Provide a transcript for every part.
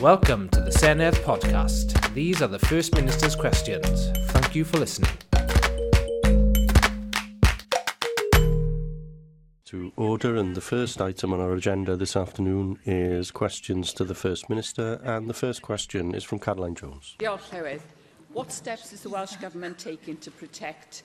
Welcome to the Senedd podcast. These are the First Minister's questions. Thank you for listening. To order, and the first item on our agenda this afternoon is questions to the First Minister, and the first question is from Caroline Jones. What steps is the Welsh Government taking to protect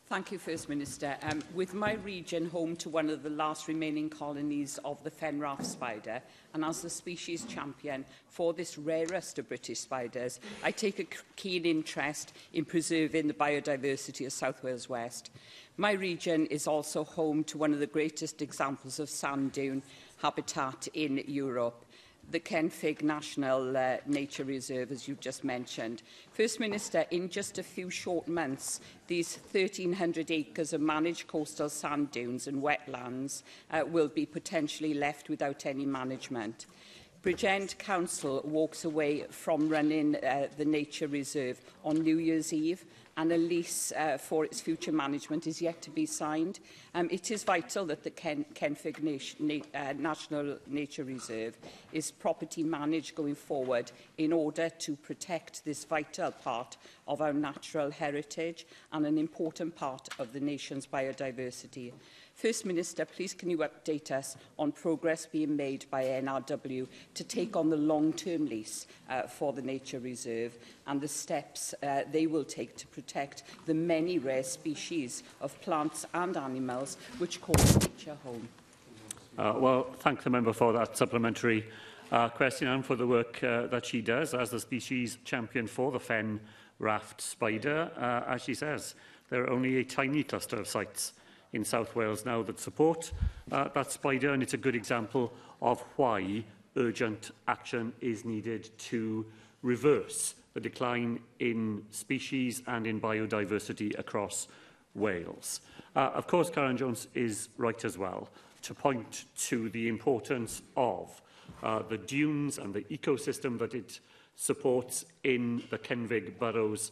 Thank you, First Minister. Um, with my region home to one of the last remaining colonies of the Fenraff spider, and as the species champion for this rarest of British spiders, I take a keen interest in preserving the biodiversity of South Wales West. My region is also home to one of the greatest examples of sand dune habitat in Europe the Kenfig National uh, Nature Reserve, as you've just mentioned. First Minister, in just a few short months, these 1,300 acres of managed coastal sand dunes and wetlands uh, will be potentially left without any management. Bridgend Council walks away from running uh, the nature reserve on New Year's Eve and a lease uh, for its future management is yet to be signed. Um, it is vital that the Ken Kenfig Nation, Na uh, National Nature Reserve is property managed going forward in order to protect this vital part of our natural heritage and an important part of the nation's biodiversity. First Minister, please can you update us on progress being made by NRW to take on the long-term lease uh, for the nature reserve and the steps uh, they will take to protect the many rare species of plants and animals which call nature home? Uh, well, thank the member for that supplementary uh, question and for the work uh, that she does as the species champion for the fen raft spider. Uh, as she says, there are only a tiny cluster of sites in South Wales now that support uh, that spider, and it's a good example of why urgent action is needed to reverse the decline in species and in biodiversity across Wales. Uh, of course, Karen Jones is right as well to point to the importance of uh, the dunes and the ecosystem that it supports in the Kenvig Burrows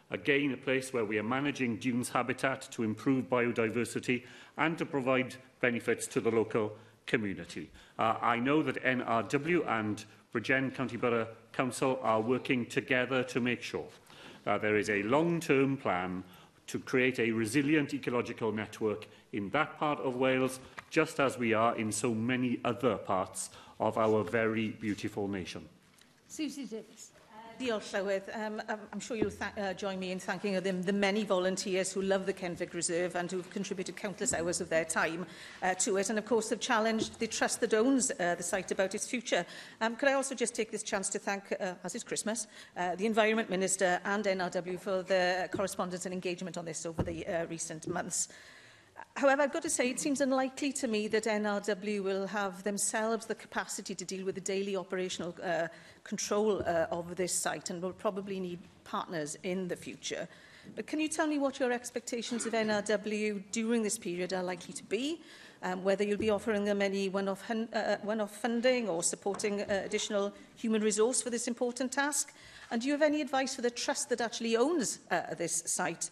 Again, a place where we are managing dunes habitat to improve biodiversity and to provide benefits to the local community. Uh, I know that NRW and Bridgen County Borough Council are working together to make sure that uh, there is a long-term plan to create a resilient ecological network in that part of Wales, just as we are in so many other parts of our very beautiful nation. Susie Davis diolch Llywydd. Um, I'm sure you'll uh, join me in thanking them, the many volunteers who love the Kenvic Reserve and who've contributed countless hours of their time uh, to it and of course have challenged the trust that owns uh, the site about its future. Um, could I also just take this chance to thank, uh, as it's Christmas, uh, the Environment Minister and NRW for the correspondence and engagement on this over the uh, recent months. However, I've got to say, it seems unlikely to me that NRW will have themselves the capacity to deal with the daily operational uh, control uh, of this site and will probably need partners in the future. But can you tell me what your expectations of NRW during this period are likely to be? Um, whether you'll be offering them any one-off uh, uh one funding or supporting uh, additional human resource for this important task? And do you have any advice for the trust that actually owns uh, this site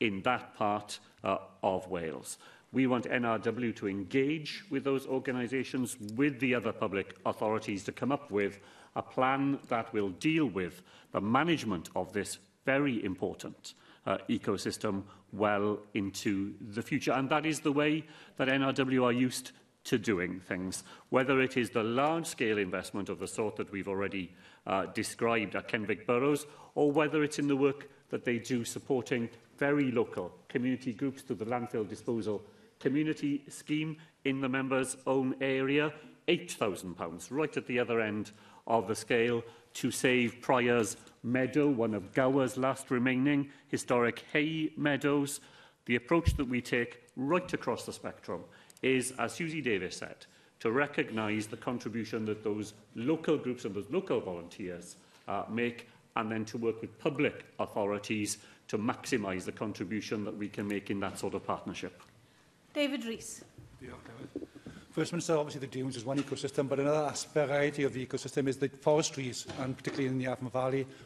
in that part uh, of Wales. We want NRW to engage with those organisations, with the other public authorities to come up with a plan that will deal with the management of this very important uh, ecosystem well into the future. And that is the way that NRW are used to doing things, whether it is the large-scale investment of the sort that we've already uh, described at Kenwick Boroughs, or whether it's in the work that they do supporting very local community groups through the landfill disposal community scheme in the member's own area, £8,000, right at the other end of the scale, to save Pryor's Meadow, one of Gower's last remaining historic hay meadows. The approach that we take right across the spectrum is, as Susie Davis said, to recognise the contribution that those local groups and those local volunteers uh, make and then to work with public authorities to maximise the contribution that we can make in that sort of partnership. David Rees. First Minister, obviously the dunes is one ecosystem, but another variety of the ecosystem is the forest trees, and particularly in the Avon Valley,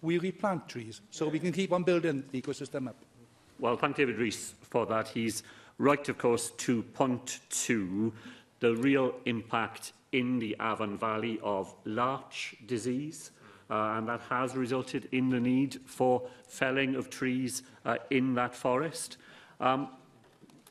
we replant trees so we can keep on building the ecosystem up. Well, thank David Rees for that. He's right, of course, to point to the real impact in the Avon Valley of larch disease, uh, and that has resulted in the need for felling of trees uh, in that forest. Um,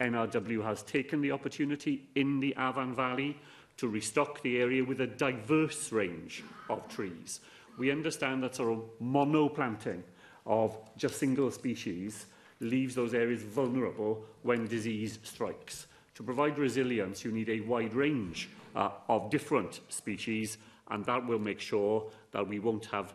NRW has taken the opportunity in the Avon Valley to restock the area with a diverse range of trees. We understand that sort of monoplanting of just single species leaves those areas vulnerable when disease strikes. To provide resilience, you need a wide range uh, of different species, and that will make sure that we won't have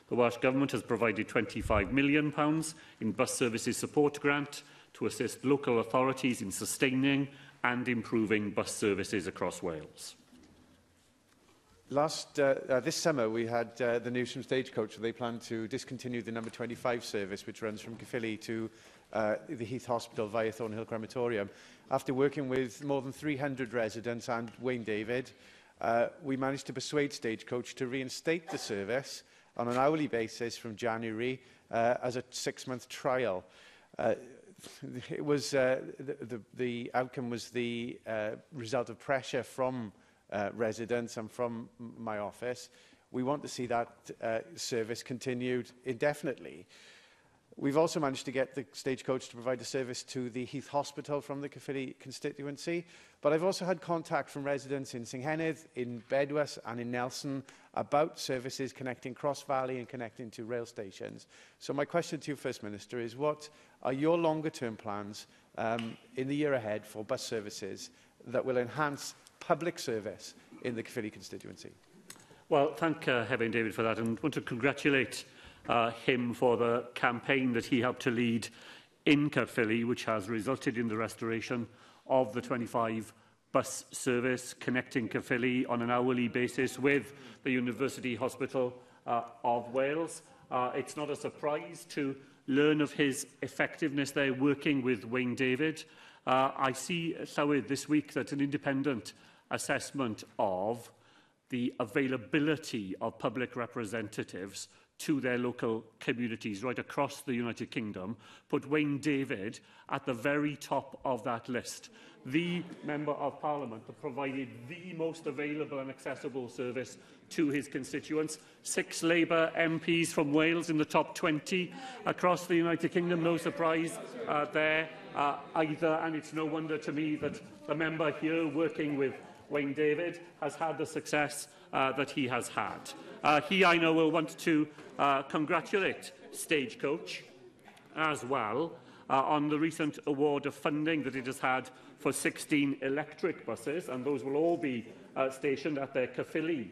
the Welsh Government has provided £25 million pounds in bus services support grant to assist local authorities in sustaining and improving bus services across Wales. Last, uh, uh, this summer we had uh, the news from Stagecoach. They plan to discontinue the number 25 service, which runs from Caerphilly to uh, the Heath Hospital via Thornhill Crematorium. After working with more than 300 residents and Wayne David, uh, we managed to persuade Stagecoach to reinstate the service on an hourly basis from January uh, as a six-month trial. Uh, it was, uh, the, the, the outcome was the uh, result of pressure from uh, residents and from my office. We want to see that uh, service continued indefinitely. Uh, We've also managed to get the stagecoach to provide a service to the Heath Hospital from the Caerphilly constituency. But I've also had contact from residents in Singhenydd, in Bedwas and in Nelson about services connecting Cross Valley and connecting to rail stations. So my question to you, First Minister, is what are your longer-term plans um, in the year ahead for bus services that will enhance public service in the Caerphilly constituency? Well, thank uh, Heaven David for that and want to congratulate uh, him for the campaign that he helped to lead in Caerphilly, which has resulted in the restoration of the 25 bus service connecting Caerphilly on an hourly basis with the University Hospital uh, of Wales. Uh, it's not a surprise to learn of his effectiveness there working with Wayne David. Uh, I see, uh, Llywyd, this week that an independent assessment of the availability of public representatives to their local communities right across the United Kingdom, put Wayne David at the very top of that list. The Member of Parliament that provided the most available and accessible service to his constituents. Six Labour MPs from Wales in the top 20 across the United Kingdom, no surprise uh, there uh, either. And it's no wonder to me that the member here working with Wayne David has had the success uh, that he has had. Uh, he, I know, will want to uh, congratulate Stagecoach as well uh, on the recent award of funding that it has had for 16 electric buses, and those will all be uh, stationed at their Caerphilly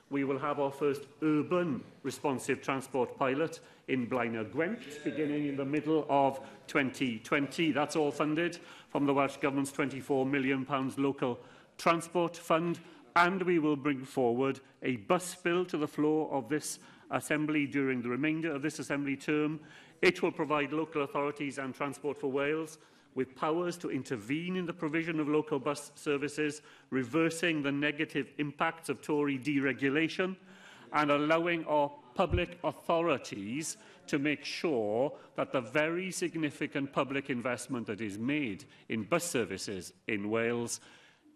We will have our first urban responsive transport pilot in Blaenau Gwent, beginning in the middle of 2020. That's all funded from the Welsh Government's £24 million local transport fund, and we will bring forward a bus bill to the floor of this Assembly during the remainder of this Assembly term. It will provide local authorities and Transport for Wales with powers to intervene in the provision of local bus services, reversing the negative impacts of Tory deregulation and allowing our public authorities to make sure that the very significant public investment that is made in bus services in Wales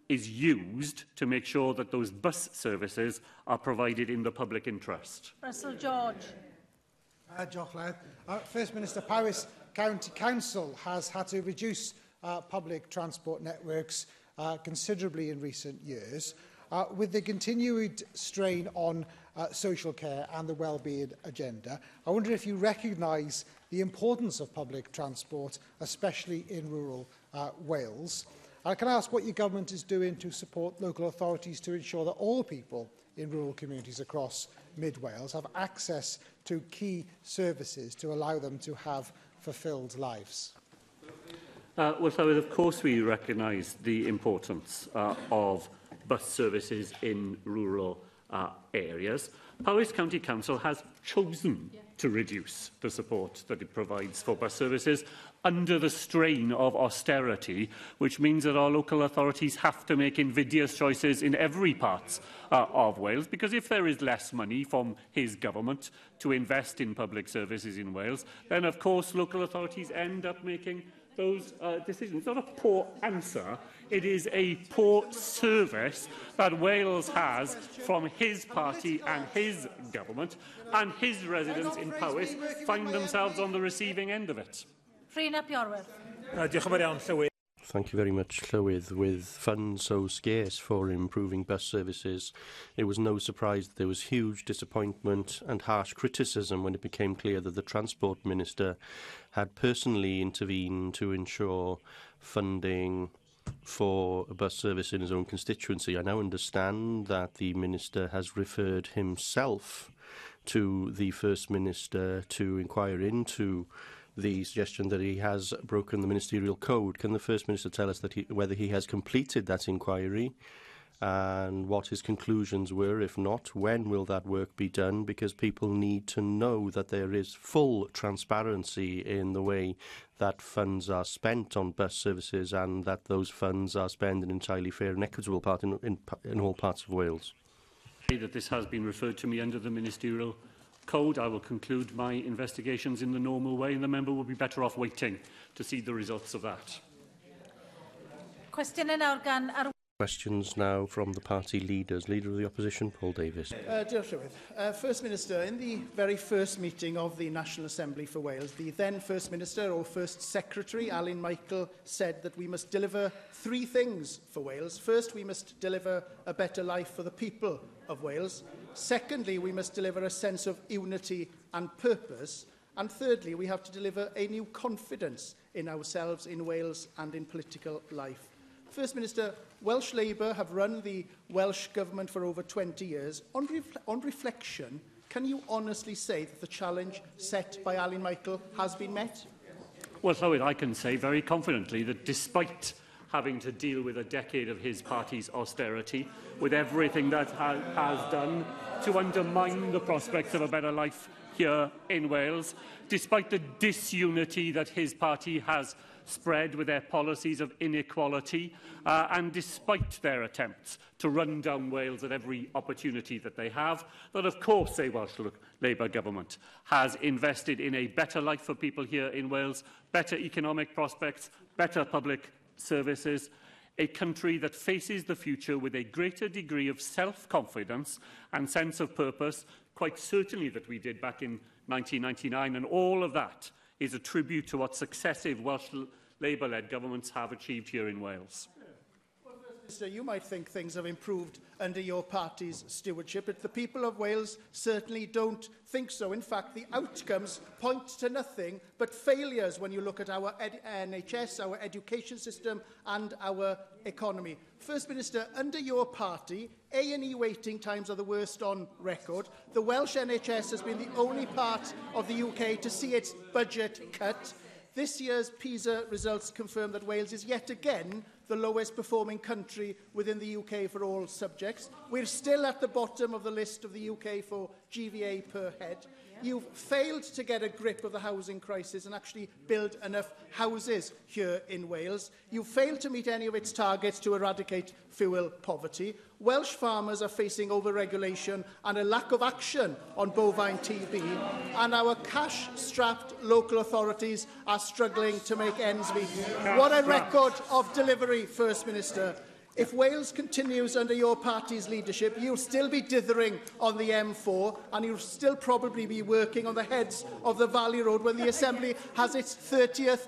is used to make sure that those bus services are provided in the public interest. Russell George. Uh, ah, Joch Uh, First Minister Paris County Council has had to reduce uh, public transport networks uh, considerably in recent years. Uh, with the continued strain on uh, social care and the well-being agenda, I wonder if you recognise the importance of public transport, especially in rural uh, Wales. And can I ask what your government is doing to support local authorities to ensure that all people in rural communities across mid Wales have access to key services to allow them to have fulfilled lives? Uh, well, Llywydd, of course we recognise the importance uh, of bus services in rural uh, areas. Powys County Council has chosen yeah. to reduce the support that it provides for bus services under the strain of austerity, which means that our local authorities have to make invidious choices in every part uh, of Wales, because if there is less money from his government to invest in public services in Wales, then of course local authorities end up making those uh, decisions. It's not a poor answer. It is a poor service that Wales has from his party and his government, and his residents in Powys find themselves on the receiving end of it. Rhain ap Iorwerth. Uh, diolch yn fawr iawn, Llywyd. Thank you very much, Llywydd. With funds so scarce for improving bus services, it was no surprise that there was huge disappointment and harsh criticism when it became clear that the Transport Minister had personally intervened to ensure funding for a bus service in his own constituency. I now understand that the Minister has referred himself to the First Minister to inquire into the suggestion that he has broken the ministerial code. Can the First Minister tell us that he, whether he has completed that inquiry and what his conclusions were? If not, when will that work be done? Because people need to know that there is full transparency in the way that funds are spent on bus services and that those funds are spent in an entirely fair and equitable part in, in, in all parts of Wales. That this has been referred to me under the ministerial code. I will conclude my investigations in the normal way and the member will be better off waiting to see the results of that. Question nawr gan ar... Questions now from the party leaders. Leader of the Opposition, Paul Davies. Uh, uh, First Minister, in the very first meeting of the National Assembly for Wales, the then First Minister or First Secretary, Alan Michael, said that we must deliver three things for Wales. First, we must deliver a better life for the people of Wales. Secondly, we must deliver a sense of unity and purpose. And thirdly, we have to deliver a new confidence in ourselves, in Wales and in political life. First Minister, Welsh Labour have run the Welsh Government for over 20 years. On, ref on reflection, can you honestly say that the challenge set by Alan Michael has been met? Well, Llywyd, I can say very confidently that despite having to deal with a decade of his party's austerity, with everything that ha has done to undermine the prospects of a better life here in Wales, despite the disunity that his party has spread with their policies of inequality uh, and despite their attempts to run down Wales at every opportunity that they have, that of course a Welsh Labour government has invested in a better life for people here in Wales, better economic prospects, better public services, a country that faces the future with a greater degree of self-confidence and sense of purpose, quite certainly that we did back in 1999, and all of that is a tribute to what successive Welsh Labour-led governments have achieved here in Wales. Minister, you might think things have improved under your party's stewardship, but the people of Wales certainly don't think so. In fact, the outcomes point to nothing but failures when you look at our NHS, our education system and our economy. First Minister, under your party, A&E waiting times are the worst on record. The Welsh NHS has been the only part of the UK to see its budget cut. This year's PISA results confirm that Wales is yet again the lowest performing country within the UK for all subjects. We're still at the bottom of the list of the UK for GVA per head. You've failed to get a grip of the housing crisis and actually build enough houses here in Wales. You've failed to meet any of its targets to eradicate fuel poverty. Welsh farmers are facing overregulation and a lack of action on bovine TB, and our cash-strapped local authorities are struggling to make ends meet. What a record of delivery, First Minister. If Wales continues under your party's leadership, you'll still be dithering on the M4 and you'll still probably be working on the heads of the Valley Road when the Assembly has its 30th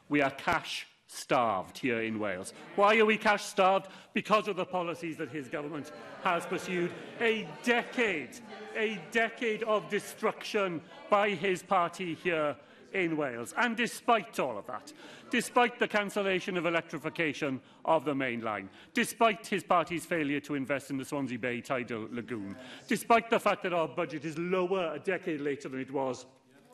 We are cash starved here in Wales. Why are we cash starved? Because of the policies that his government has pursued. A decade, a decade of destruction by his party here in Wales. And despite all of that, despite the cancellation of electrification of the main line, despite his party's failure to invest in the Swansea Bay tidal lagoon, despite the fact that our budget is lower a decade later than it was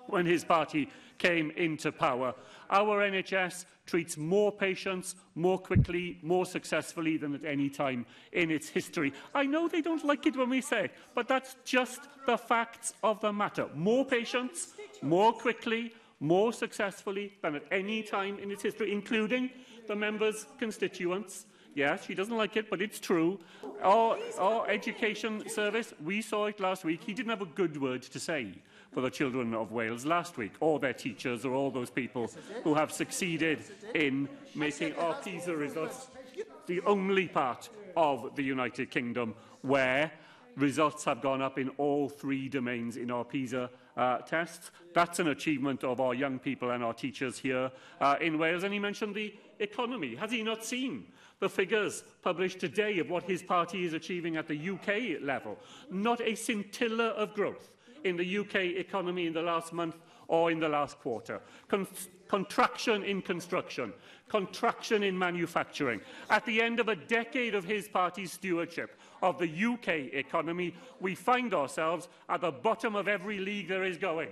when his party came into power. Our NHS treats more patients more quickly, more successfully than at any time in its history. I know they don't like it when we say it, but that's just the facts of the matter. More patients, more quickly, more successfully than at any time in its history, including the members' constituents. Yes, she doesn't like it, but it's true. Our, our education service, we saw it last week. He didn't have a good word to say for the children of Wales last week, or their teachers, or all those people who have succeeded in making our PISA results the only part of the United Kingdom where results have gone up in all three domains in our PISA uh, tests. That's an achievement of our young people and our teachers here uh, in Wales. And he mentioned the economy. Has he not seen the figures published today of what his party is achieving at the UK level? Not a scintilla of growth in the UK economy in the last month or in the last quarter. Con contraction in construction, contraction in manufacturing. At the end of a decade of his party's stewardship of the UK economy, we find ourselves at the bottom of every league there is going.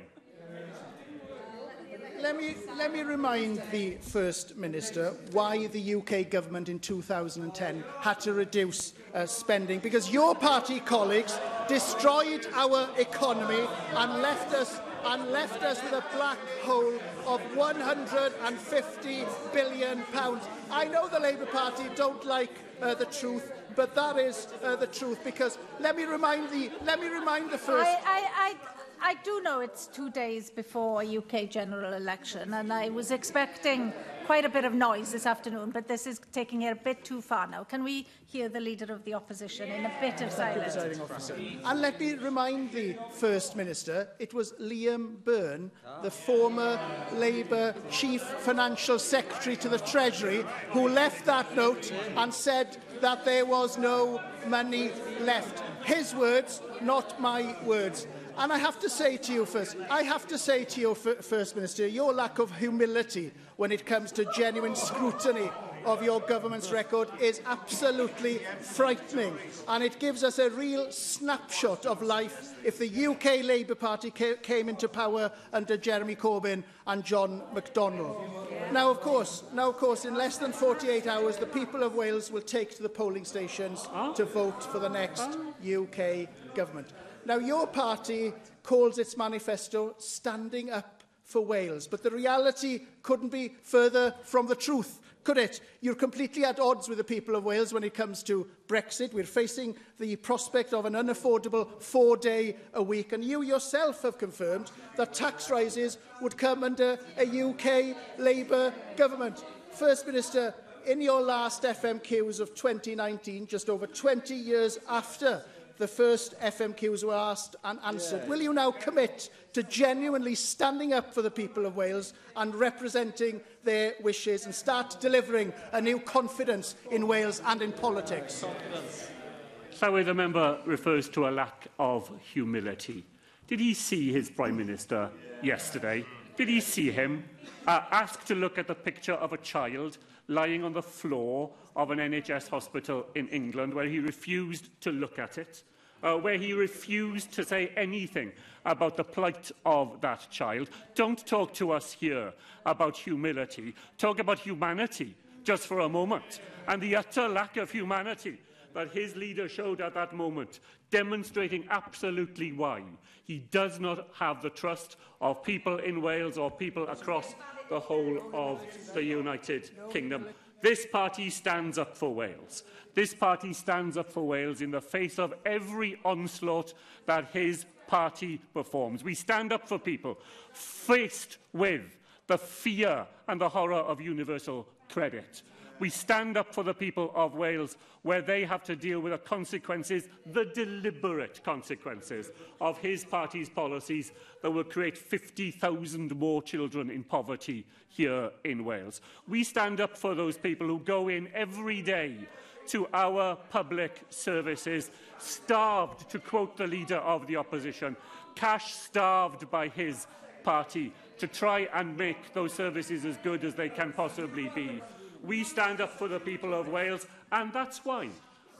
Let me, let me remind the First Minister why the UK government in 2010 had to reduce uh, spending, because your party colleagues destroyed our economy and left us and left us with a black hole of 150 billion pounds. I know the Labour Party don't like uh, the truth, but that is uh, the truth because let me remind the let me remind the first I, I, I, I do know it's two days before a UK general election and I was expecting quite a bit of noise this afternoon, but this is taking it a bit too far now. Can we hear the Leader of the Opposition yeah. in a bit of silence? And let me remind the First Minister, it was Liam Byrne, the former Labour Chief Financial Secretary to the Treasury, who left that note and said that there was no money left. His words, not my words. And I have to say to you first, I have to say to you, First Minister, your lack of humility when it comes to genuine scrutiny of your government's record is absolutely frightening and it gives us a real snapshot of life if the UK Labour Party ca came into power under Jeremy Corbyn and John MacDonald. Now of course, now of course in less than 48 hours the people of Wales will take to the polling stations ah. to vote for the next UK government. Now, your party calls its manifesto Standing Up for Wales, but the reality couldn't be further from the truth, could it? You're completely at odds with the people of Wales when it comes to Brexit. We're facing the prospect of an unaffordable four-day a week, and you yourself have confirmed that tax rises would come under a UK Labour government. First Minister, in your last FMQs of 2019, just over 20 years after the first FMQs were asked and answered. Yeah. Will you now commit to genuinely standing up for the people of Wales and representing their wishes and start delivering a new confidence in Wales and in politics? so, the member refers to a lack of humility. Did he see his Prime Minister yesterday? Did he see him uh, asked to look at the picture of a child lying on the floor of an NHS hospital in England where he refused to look at it, uh, where he refused to say anything about the plight of that child. Don't talk to us here about humility. Talk about humanity just for a moment and the utter lack of humanity that his leader showed at that moment, demonstrating absolutely why he does not have the trust of people in Wales or people across the whole of the United Kingdom. This party stands up for Wales. This party stands up for Wales in the face of every onslaught that his party performs. We stand up for people faced with the fear and the horror of universal credit we stand up for the people of Wales where they have to deal with the consequences, the deliberate consequences of his party's policies that will create 50,000 more children in poverty here in Wales. We stand up for those people who go in every day to our public services, starved, to quote the leader of the opposition, cash starved by his party to try and make those services as good as they can possibly be We stand up for the people of Wales, and that's why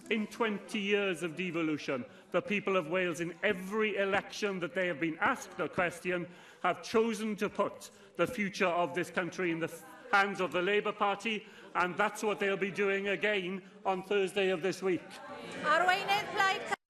in 20 years of devolution, the people of Wales, in every election that they have been asked a question, have chosen to put the future of this country in the hands of the Labour Party, and that's what they'll be doing again on Thursday of this week.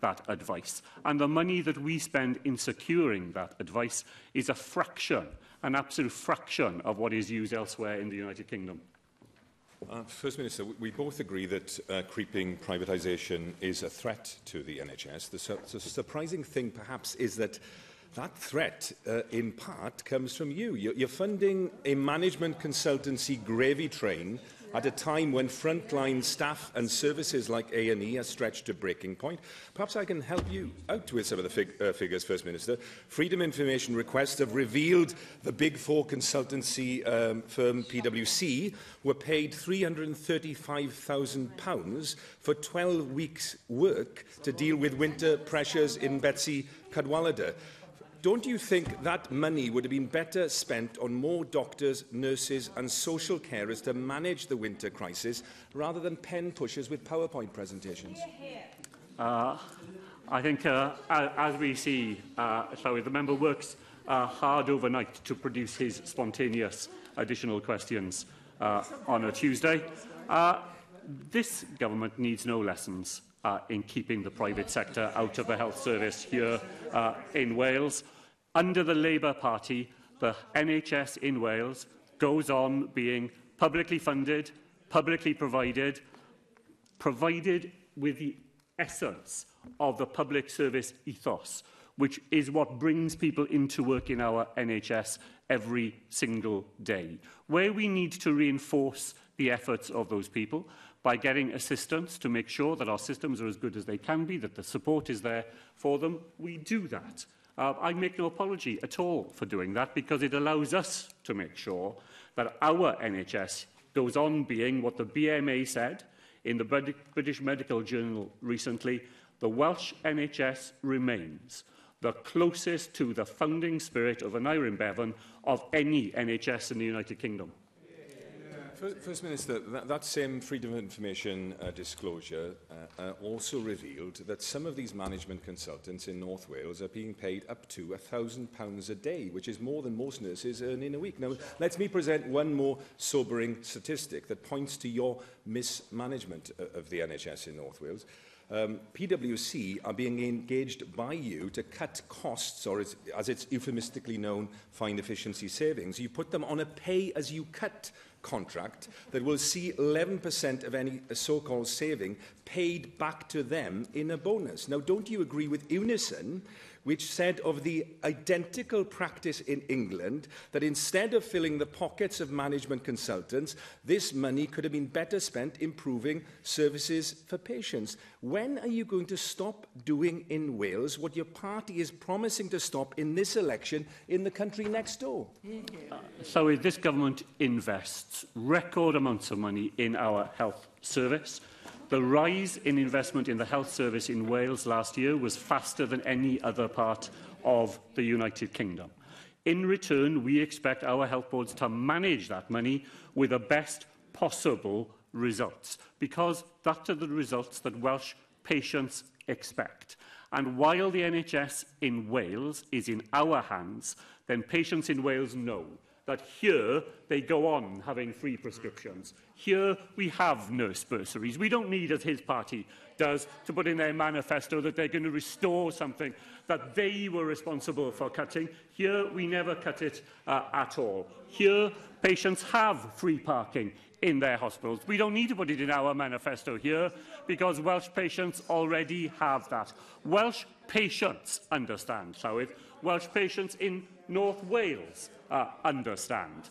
that advice. And the money that we spend in securing that advice is a fraction, an absolute fraction of what is used elsewhere in the United Kingdom. Uh, First Minister, we both agree that uh, creeping privatisation is a threat to the NHS. The, su the surprising thing, perhaps, is that that threat, uh, in part, comes from you. You're, you're funding a management consultancy gravy train at a time when frontline staff and services like A&E are stretched to breaking point. Perhaps I can help you out with some of the fig uh, figures, First Minister. Freedom Information requests have revealed the Big Four consultancy um, firm PwC were paid £335,000 for 12 weeks' work to deal with winter pressures in Betsy Cadwallader. Don't you think that money would have been better spent on more doctors, nurses and social carers to manage the winter crisis rather than pen pushers with PowerPoint presentations? Uh, I think, uh, as we see, uh, Llywyd, the member works uh, hard overnight to produce his spontaneous additional questions uh, on a Tuesday. Uh, this government needs no lessons uh, in keeping the private sector out of the health service here uh, in Wales under the Labour Party, the NHS in Wales goes on being publicly funded, publicly provided, provided with the essence of the public service ethos, which is what brings people into work in our NHS every single day. Where we need to reinforce the efforts of those people by getting assistance to make sure that our systems are as good as they can be, that the support is there for them, we do that. Uh, I make no apology at all for doing that because it allows us to make sure that our NHS goes on being what the BMA said in the British Medical Journal recently, the Welsh NHS remains the closest to the founding spirit of an Iron Bevan of any NHS in the United Kingdom. First Minister, that, that same Freedom of Information uh, disclosure uh, uh, also revealed that some of these management consultants in North Wales are being paid up to £1,000 a day, which is more than most nurses earn in a week. Now, let me present one more sobering statistic that points to your mismanagement uh, of the NHS in North Wales um, PwC are being engaged by you to cut costs, or as, as it's euphemistically known, find efficiency savings. You put them on a pay-as-you-cut contract that will see 11% of any so-called saving paid back to them in a bonus. Now, don't you agree with Unison which said of the identical practice in England that instead of filling the pockets of management consultants, this money could have been better spent improving services for patients. When are you going to stop doing in Wales what your party is promising to stop in this election in the country next door? so if this government invests record amounts of money in our health service – The rise in investment in the health service in Wales last year was faster than any other part of the United Kingdom. In return, we expect our health boards to manage that money with the best possible results, because that are the results that Welsh patients expect. And while the NHS in Wales is in our hands, then patients in Wales know that here they go on having free prescriptions. Here we have nurse bursaries. We don't need, as his party does, to put in their manifesto that they're going to restore something that they were responsible for cutting. Here we never cut it uh, at all. Here patients have free parking in their hospitals. We don't need to put it in our manifesto here because Welsh patients already have that. Welsh patients understand, Llywydd, Welsh patients in North Wales uh, understand.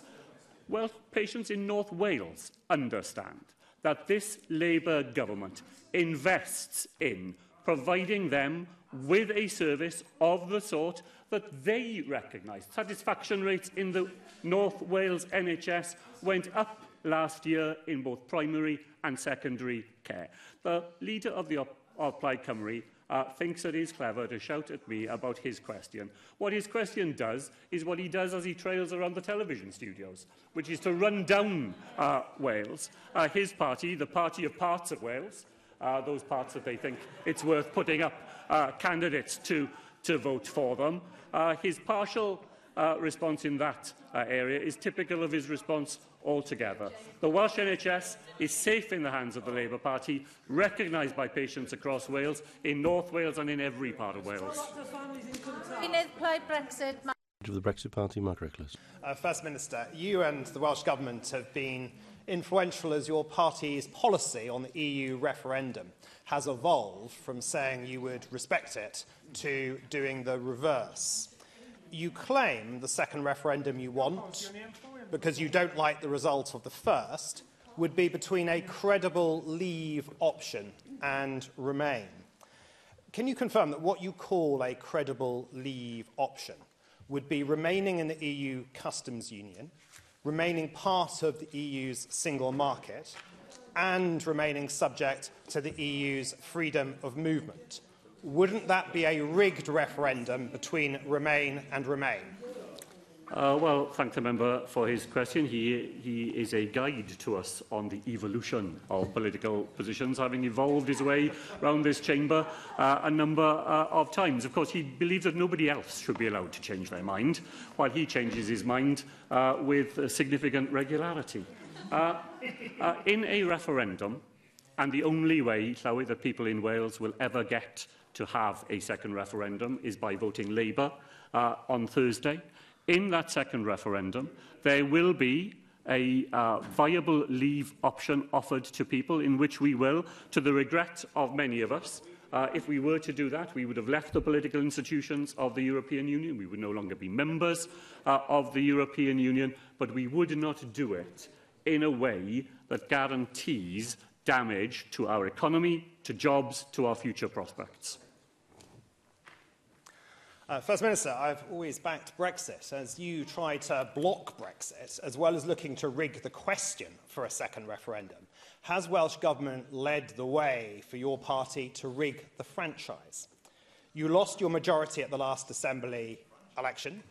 Welsh patients in North Wales understand that this Labour government invests in providing them with a service of the sort that they recognise. Satisfaction rates in the North Wales NHS went up last year in both primary and secondary care. The leader of the Applied Cymru uh, thinks that he's clever to shout at me about his question. What his question does is what he does as he trails around the television studios, which is to run down uh, Wales, uh, his party, the party of parts of Wales, uh, those parts that they think it's worth putting up uh, candidates to, to vote for them. Uh, his partial uh, response in that uh, area is typical of his response altogether. The Welsh NHS is safe in the hands of the Labour Party, recognised by patients across Wales, in North Wales and in every part of Wales. Of the Brexit Party, Mark Reckless. Uh, First Minister, you and the Welsh Government have been influential as your party's policy on the EU referendum has evolved from saying you would respect it to doing the reverse. You claim the second referendum you want because you don't like the result of the first, would be between a credible leave option and remain. Can you confirm that what you call a credible leave option would be remaining in the EU customs union, remaining part of the EU's single market, and remaining subject to the EU's freedom of movement? Wouldn't that be a rigged referendum between remain and remain? Uh, well, thank the member for his question. He, he is a guide to us on the evolution of political positions, having evolved his way round this chamber uh, a number uh, of times. Of course, he believes that nobody else should be allowed to change their mind, while he changes his mind uh, with uh, significant regularity. Uh, uh, in a referendum, and the only way, Llawy, that people in Wales will ever get to have a second referendum is by voting Labour uh, on Thursday in that second referendum, there will be a uh, viable leave option offered to people in which we will, to the regret of many of us, uh, if we were to do that, we would have left the political institutions of the European Union. We would no longer be members uh, of the European Union, but we would not do it in a way that guarantees damage to our economy, to jobs, to our future prospects. Uh, First Minister, I've always backed Brexit as you try to block Brexit as well as looking to rig the question for a second referendum. Has Welsh Government led the way for your party to rig the franchise? You lost your majority at the last Assembly election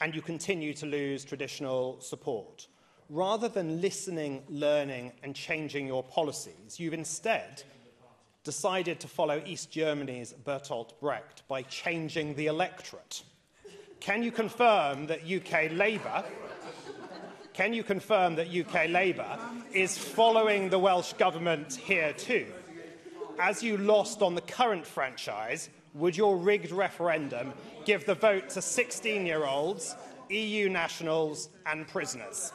and you continue to lose traditional support. Rather than listening, learning and changing your policies, you've instead decided to follow East Germany's Bertolt Brecht by changing the electorate. Can you confirm that UK Labour can you confirm that UK Labour is following the Welsh government here too? As you lost on the current franchise, would your rigged referendum give the vote to 16 year olds, EU nationals, and prisoners?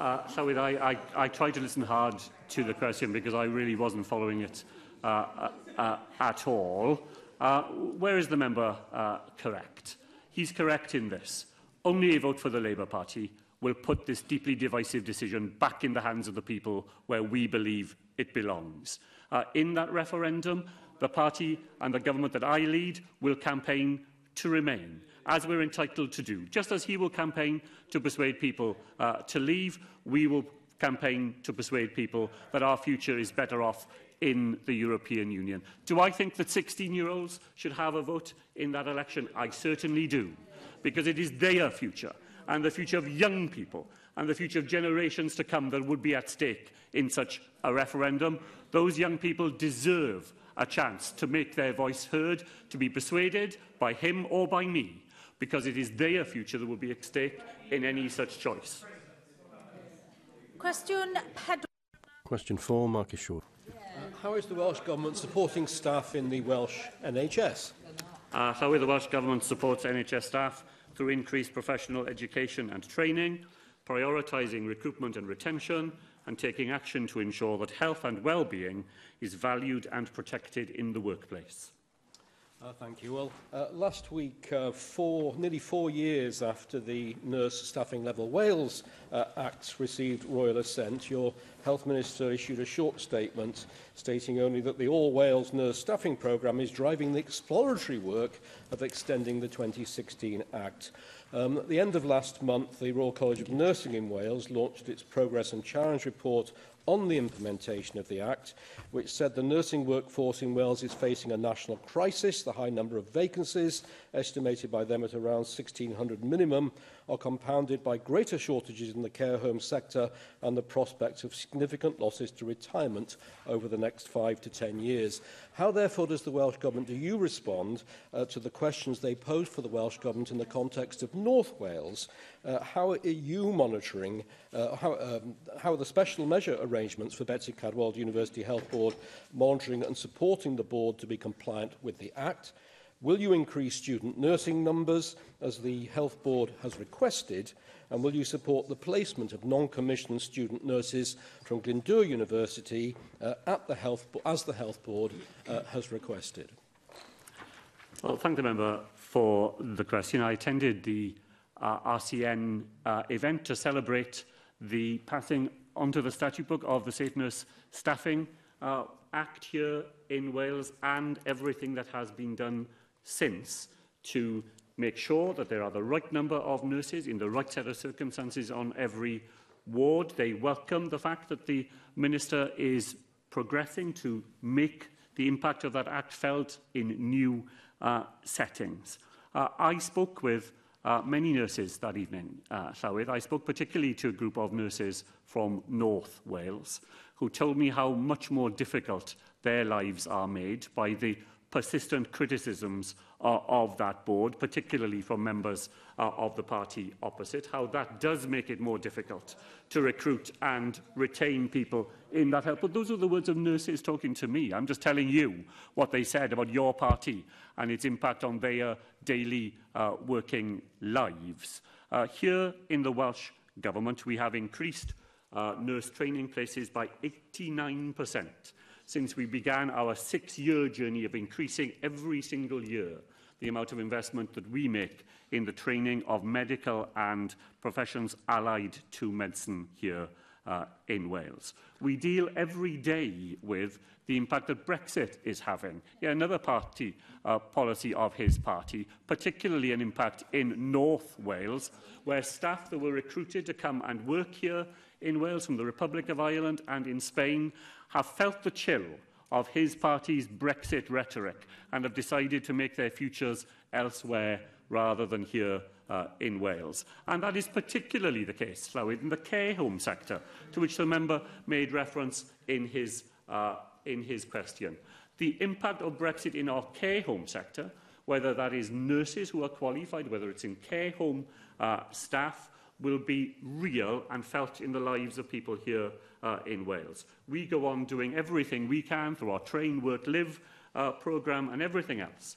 Uh, Llywyd, I, I, I tried to listen hard to the question because I really wasn't following it uh, uh, uh, at all. Uh, where is the member uh, correct? He's correct in this. Only a vote for the Labour Party will put this deeply divisive decision back in the hands of the people where we believe it belongs. Uh, in that referendum, the party and the government that I lead will campaign to remain, as we're entitled to do. Just as he will campaign to persuade people uh, to leave, we will campaign to persuade people that our future is better off in the European Union. Do I think that 16-year-olds should have a vote in that election? I certainly do, because it is their future and the future of young people and the future of generations to come that would be at stake in such a referendum. Those young people deserve a chance to make their voice heard, to be persuaded by him or by me, because it is their future that will be at stake in any such choice. Question pedwar. Question four, Marcus Shaw. How is the Welsh Government supporting staff in the Welsh NHS? Uh, how is the Welsh Government supports NHS staff through increased professional education and training, prioritising recruitment and retention, and taking action to ensure that health and well-being is valued and protected in the workplace? Uh, thank you. Well, uh, last week, uh, four, nearly four years after the Nurse Staffing Level Wales uh, Act received royal assent, your Health Minister issued a short statement stating only that the All Wales Nurse Staffing Programme is driving the exploratory work of extending the 2016 Act. Um, at the end of last month, the Royal College of Nursing in Wales launched its Progress and Challenge report on the implementation of the Act, which said the nursing workforce in Wales is facing a national crisis, the high number of vacancies, estimated by them at around 1,600 minimum, are compounded by greater shortages in the care home sector and the prospects of significant losses to retirement over the next five to 10 years. How, therefore, does the Welsh Government, do you respond uh, to the questions they pose for the Welsh Government in the context of North Wales? Uh, how are you monitoring, uh, how, um, how are the special measure arrangements for Betsy Cadwald University Health Board monitoring and supporting the board to be compliant with the Act? Will you increase student nursing numbers, as the Health Board has requested, and will you support the placement of non-commissioned student nurses from Glyndŵr University uh, at the health, as the Health Board uh, has requested? Well, thank the member for the question. I attended the uh, RCN uh, event to celebrate the passing onto the statute book of the Safe Nurse Staffing uh, Act here in Wales and everything that has been done since to make sure that there are the right number of nurses in the right set of circumstances on every ward. They welcome the fact that the Minister is progressing to make the impact of that act felt in new uh, settings. Uh, I spoke with uh, many nurses that evening, uh, Llywyd. I spoke particularly to a group of nurses from North Wales who told me how much more difficult their lives are made by the persistent criticisms uh, of that board, particularly from members uh, of the party opposite, how that does make it more difficult to recruit and retain people in that help. But those are the words of nurses talking to me. I'm just telling you what they said about your party and its impact on their daily uh, working lives. Uh, here in the Welsh Government, we have increased uh, nurse training places by 89% since we began our six-year journey of increasing every single year the amount of investment that we make in the training of medical and professions allied to medicine here uh, in Wales. We deal every day with the impact that Brexit is having. Yeah, another party uh, policy of his party, particularly an impact in North Wales, where staff that were recruited to come and work here in Wales from the Republic of Ireland and in Spain have felt the chill of his party's Brexit rhetoric and have decided to make their futures elsewhere rather than here uh, in Wales. And that is particularly the case, Llywyd, in the care home sector, to which the member made reference in his, uh, in his question. The impact of Brexit in our care home sector, whether that is nurses who are qualified, whether it's in care home uh, staff, will be real and felt in the lives of people here uh, in Wales. We go on doing everything we can through our Train, Work, Live uh, programme and everything else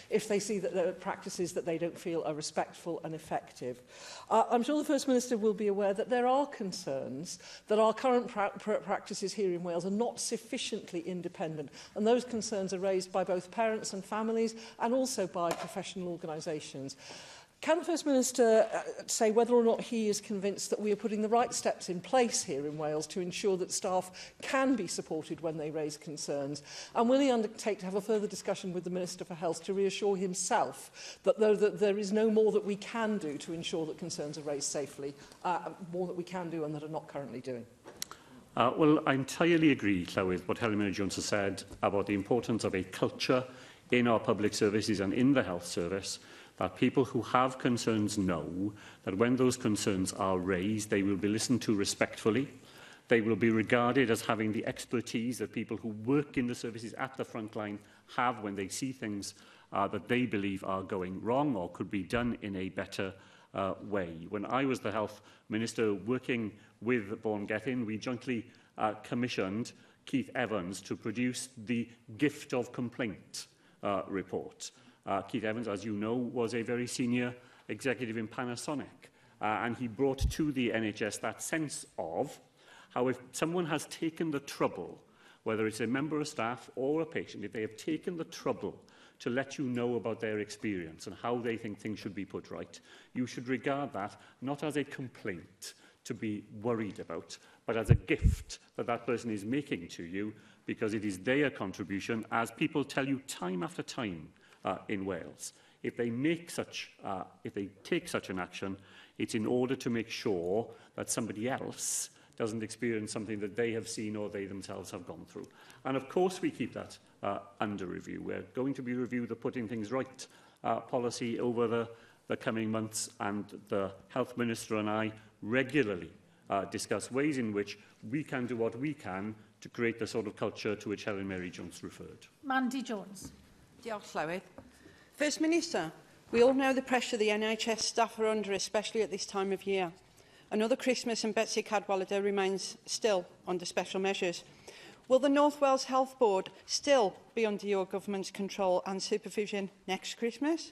if they see that there are practices that they don't feel are respectful and effective. Uh, I'm sure the First Minister will be aware that there are concerns that our current pra pra practices here in Wales are not sufficiently independent. And those concerns are raised by both parents and families companies and also by professional organisations. Can the First Minister uh, say whether or not he is convinced that we are putting the right steps in place here in Wales to ensure that staff can be supported when they raise concerns? And will he undertake to have a further discussion with the Minister for Health to reassure himself that, there, that there is no more that we can do to ensure that concerns are raised safely, uh, more that we can do and that are not currently doing? Uh, well, I entirely agree, Llywydd, what Helen Jones has said about the importance of a culture in our public services and in the health service that people who have concerns know that when those concerns are raised, they will be listened to respectfully. They will be regarded as having the expertise that people who work in the services at the front line have when they see things uh, that they believe are going wrong or could be done in a better uh, way. When I was the health minister working with Born Gethin, we jointly uh, commissioned Keith Evans to produce the gift of complaint uh, report. Uh, Keith Evans, as you know, was a very senior executive in Panasonic, uh, and he brought to the NHS that sense of how if someone has taken the trouble, whether it's a member of staff or a patient, if they have taken the trouble to let you know about their experience and how they think things should be put right, you should regard that not as a complaint to be worried about, but as a gift that that person is making to you because it is their contribution, as people tell you time after time uh, in Wales. If they make such, uh, if they take such an action, it's in order to make sure that somebody else doesn't experience something that they have seen or they themselves have gone through. And of course we keep that uh, under review. We're going to be reviewing the Putting Things Right uh, policy over the, the coming months and the Health Minister and I regularly uh, discuss ways in which we can do what we can to create the sort of culture to which Helen Mary Jones referred. Mandy Jones. Diolch, Llywydd. First Minister, we all know the pressure the NHS staff are under, especially at this time of year. Another Christmas and Betsy Cadwallader remains still under special measures. Will the North Wales Health Board still be under your government's control and supervision next Christmas?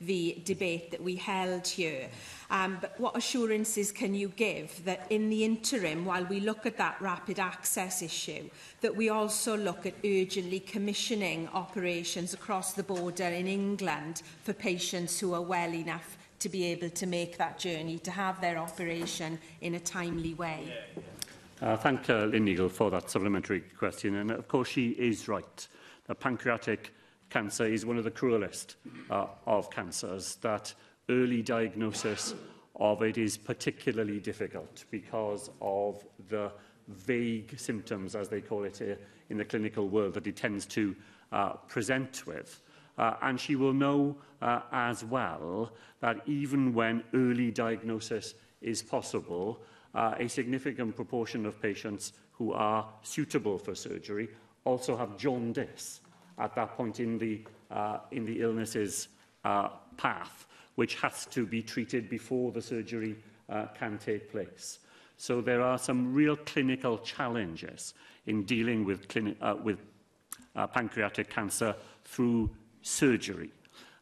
the debate that we held here. Um, but what assurances can you give that in the interim, while we look at that rapid access issue, that we also look at urgently commissioning operations across the border in England for patients who are well enough to be able to make that journey, to have their operation in a timely way? Yeah, yeah. Uh, thank uh, Lynn Eagle for that supplementary question. And of course, she is right. The pancreatic cancer is one of the cruelest uh, of cancers that early diagnosis of it is particularly difficult because of the vague symptoms, as they call it here, eh, in the clinical world that it tends to uh, present with. Uh, and she will know uh, as well that even when early diagnosis is possible, uh, a significant proportion of patients who are suitable for surgery also have jaundice at that point in the, uh, in the illness's uh, path which has to be treated before the surgery uh, can take place. So there are some real clinical challenges in dealing with, clinic, uh, with uh, pancreatic cancer through surgery.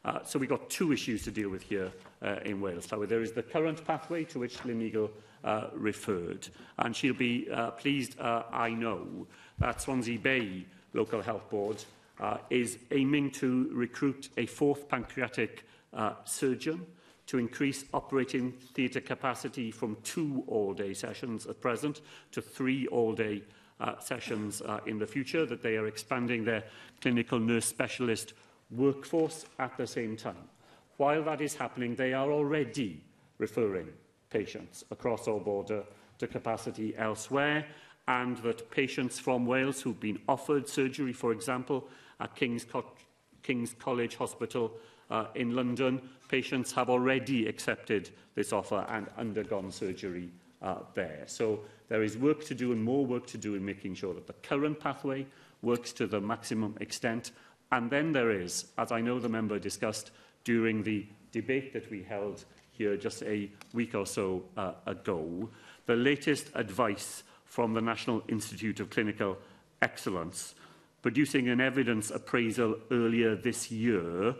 Uh, so we've got two issues to deal with here uh, in Wales. So there is the current pathway to which Lynn Eagle uh, referred, and she'll be uh, pleased, uh, I know, that Swansea Bay Local Health Board uh, is aiming to recruit a fourth pancreatic uh, surgeon to increase operating theatre capacity from two all-day sessions at present to three all-day uh, sessions uh, in the future, that they are expanding their clinical nurse specialist workforce at the same time. While that is happening, they are already referring patients across our border to capacity elsewhere, and that patients from Wales who've been offered surgery, for example, at King's, Co King's College Hospital uh, in London, patients have already accepted this offer and undergone surgery uh, there. So there is work to do and more work to do in making sure that the current pathway works to the maximum extent. And then there is, as I know the member discussed during the debate that we held here just a week or so uh, ago, the latest advice from the National Institute of Clinical Excellence, producing an evidence appraisal earlier this year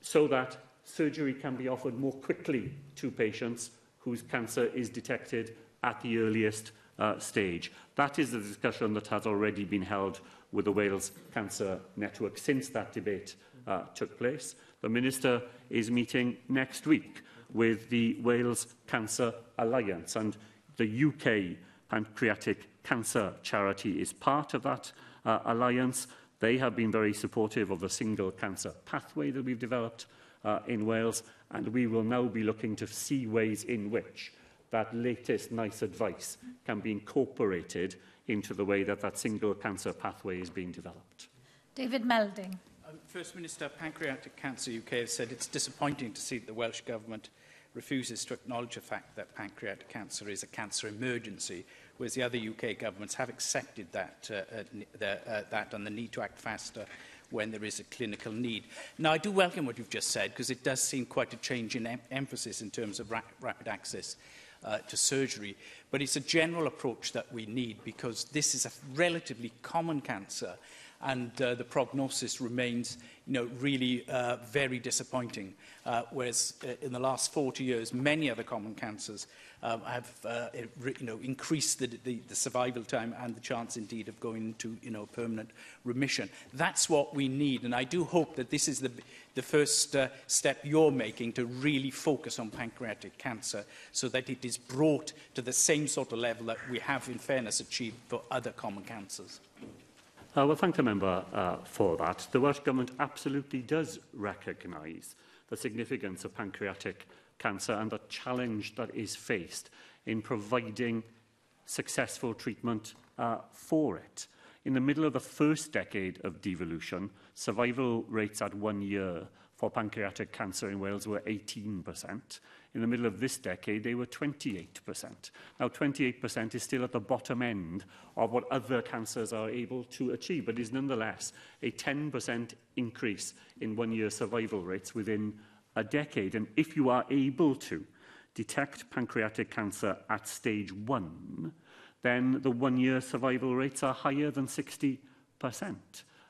so that surgery can be offered more quickly to patients whose cancer is detected at the earliest uh, stage. That is the discussion that has already been held with the Wales Cancer Network since that debate uh, took place. The Minister is meeting next week with the Wales Cancer Alliance and the UK Pancreatic Cancer Charity is part of that uh, alliance They have been very supportive of the single cancer pathway that we've developed uh, in Wales, and we will now be looking to see ways in which that latest nice advice can be incorporated into the way that that single cancer pathway is being developed. David Melding. Um, First Minister, Pancreatic Cancer UK has said it's disappointing to see that the Welsh Government refuses to acknowledge the fact that pancreatic cancer is a cancer emergency whereas the other UK governments have accepted that, uh, uh the, uh, that and the need to act faster when there is a clinical need. Now, I do welcome what you've just said because it does seem quite a change in em emphasis in terms of ra rapid access uh, to surgery. But it's a general approach that we need because this is a relatively common cancer and uh, the prognosis remains you know, really uh, very disappointing. Uh, whereas uh, in the last 40 years, many other common cancers um, have uh, you know, increased the, the, the survival time and the chance indeed of going into you know, permanent remission. That's what we need, and I do hope that this is the, the first uh, step you're making to really focus on pancreatic cancer so that it is brought to the same sort of level that we have, in fairness, achieved for other common cancers. Uh, well, thank the member uh, for that. The Welsh Government absolutely does recognise the significance of pancreatic cancer and the challenge that is faced in providing successful treatment uh, for it. In the middle of the first decade of devolution, survival rates at one year for pancreatic cancer in Wales were 18%. In the middle of this decade, they were 28%. Now, 28% is still at the bottom end of what other cancers are able to achieve, but is nonetheless a 10% increase in one-year survival rates within a decade. And if you are able to detect pancreatic cancer at stage one, then the one-year survival rates are higher than 60%.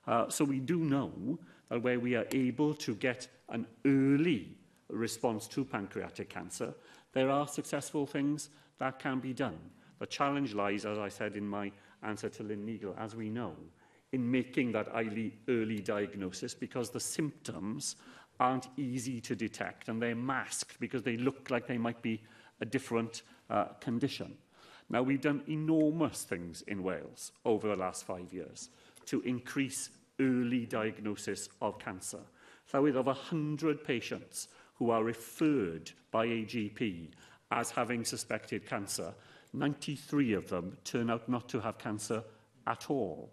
Uh, so we do know that where we are able to get an early response to pancreatic cancer, there are successful things that can be done. The challenge lies, as I said in my answer to Lynn Neagle, as we know, in making that early early diagnosis because the symptoms aren't easy to detect and they're masked because they look like they might be a different uh, condition. Now, we've done enormous things in Wales over the last five years to increase early diagnosis of cancer. with of 100 patients who are referred by a GP as having suspected cancer, 93 of them turn out not to have cancer at all.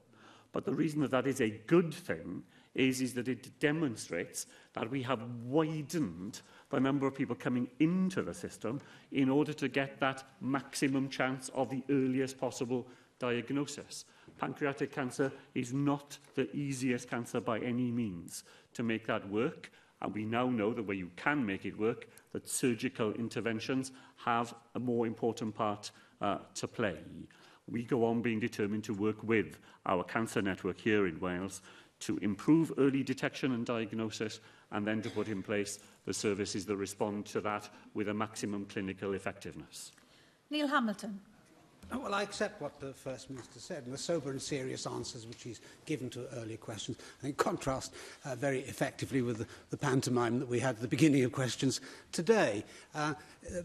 But the reason that that is a good thing is, is that it demonstrates that we have widened the number of people coming into the system in order to get that maximum chance of the earliest possible diagnosis. Pancreatic cancer is not the easiest cancer by any means. To make that work, And we now know that where you can make it work, that surgical interventions have a more important part uh, to play. We go on being determined to work with our cancer network here in Wales to improve early detection and diagnosis and then to put in place the services that respond to that with a maximum clinical effectiveness. Neil Hamilton. Oh, well, I accept what the First Minister said and the sober and serious answers which he's given to earlier questions. I in contrast, uh, very effectively with the, the pantomime that we had at the beginning of questions today. Uh,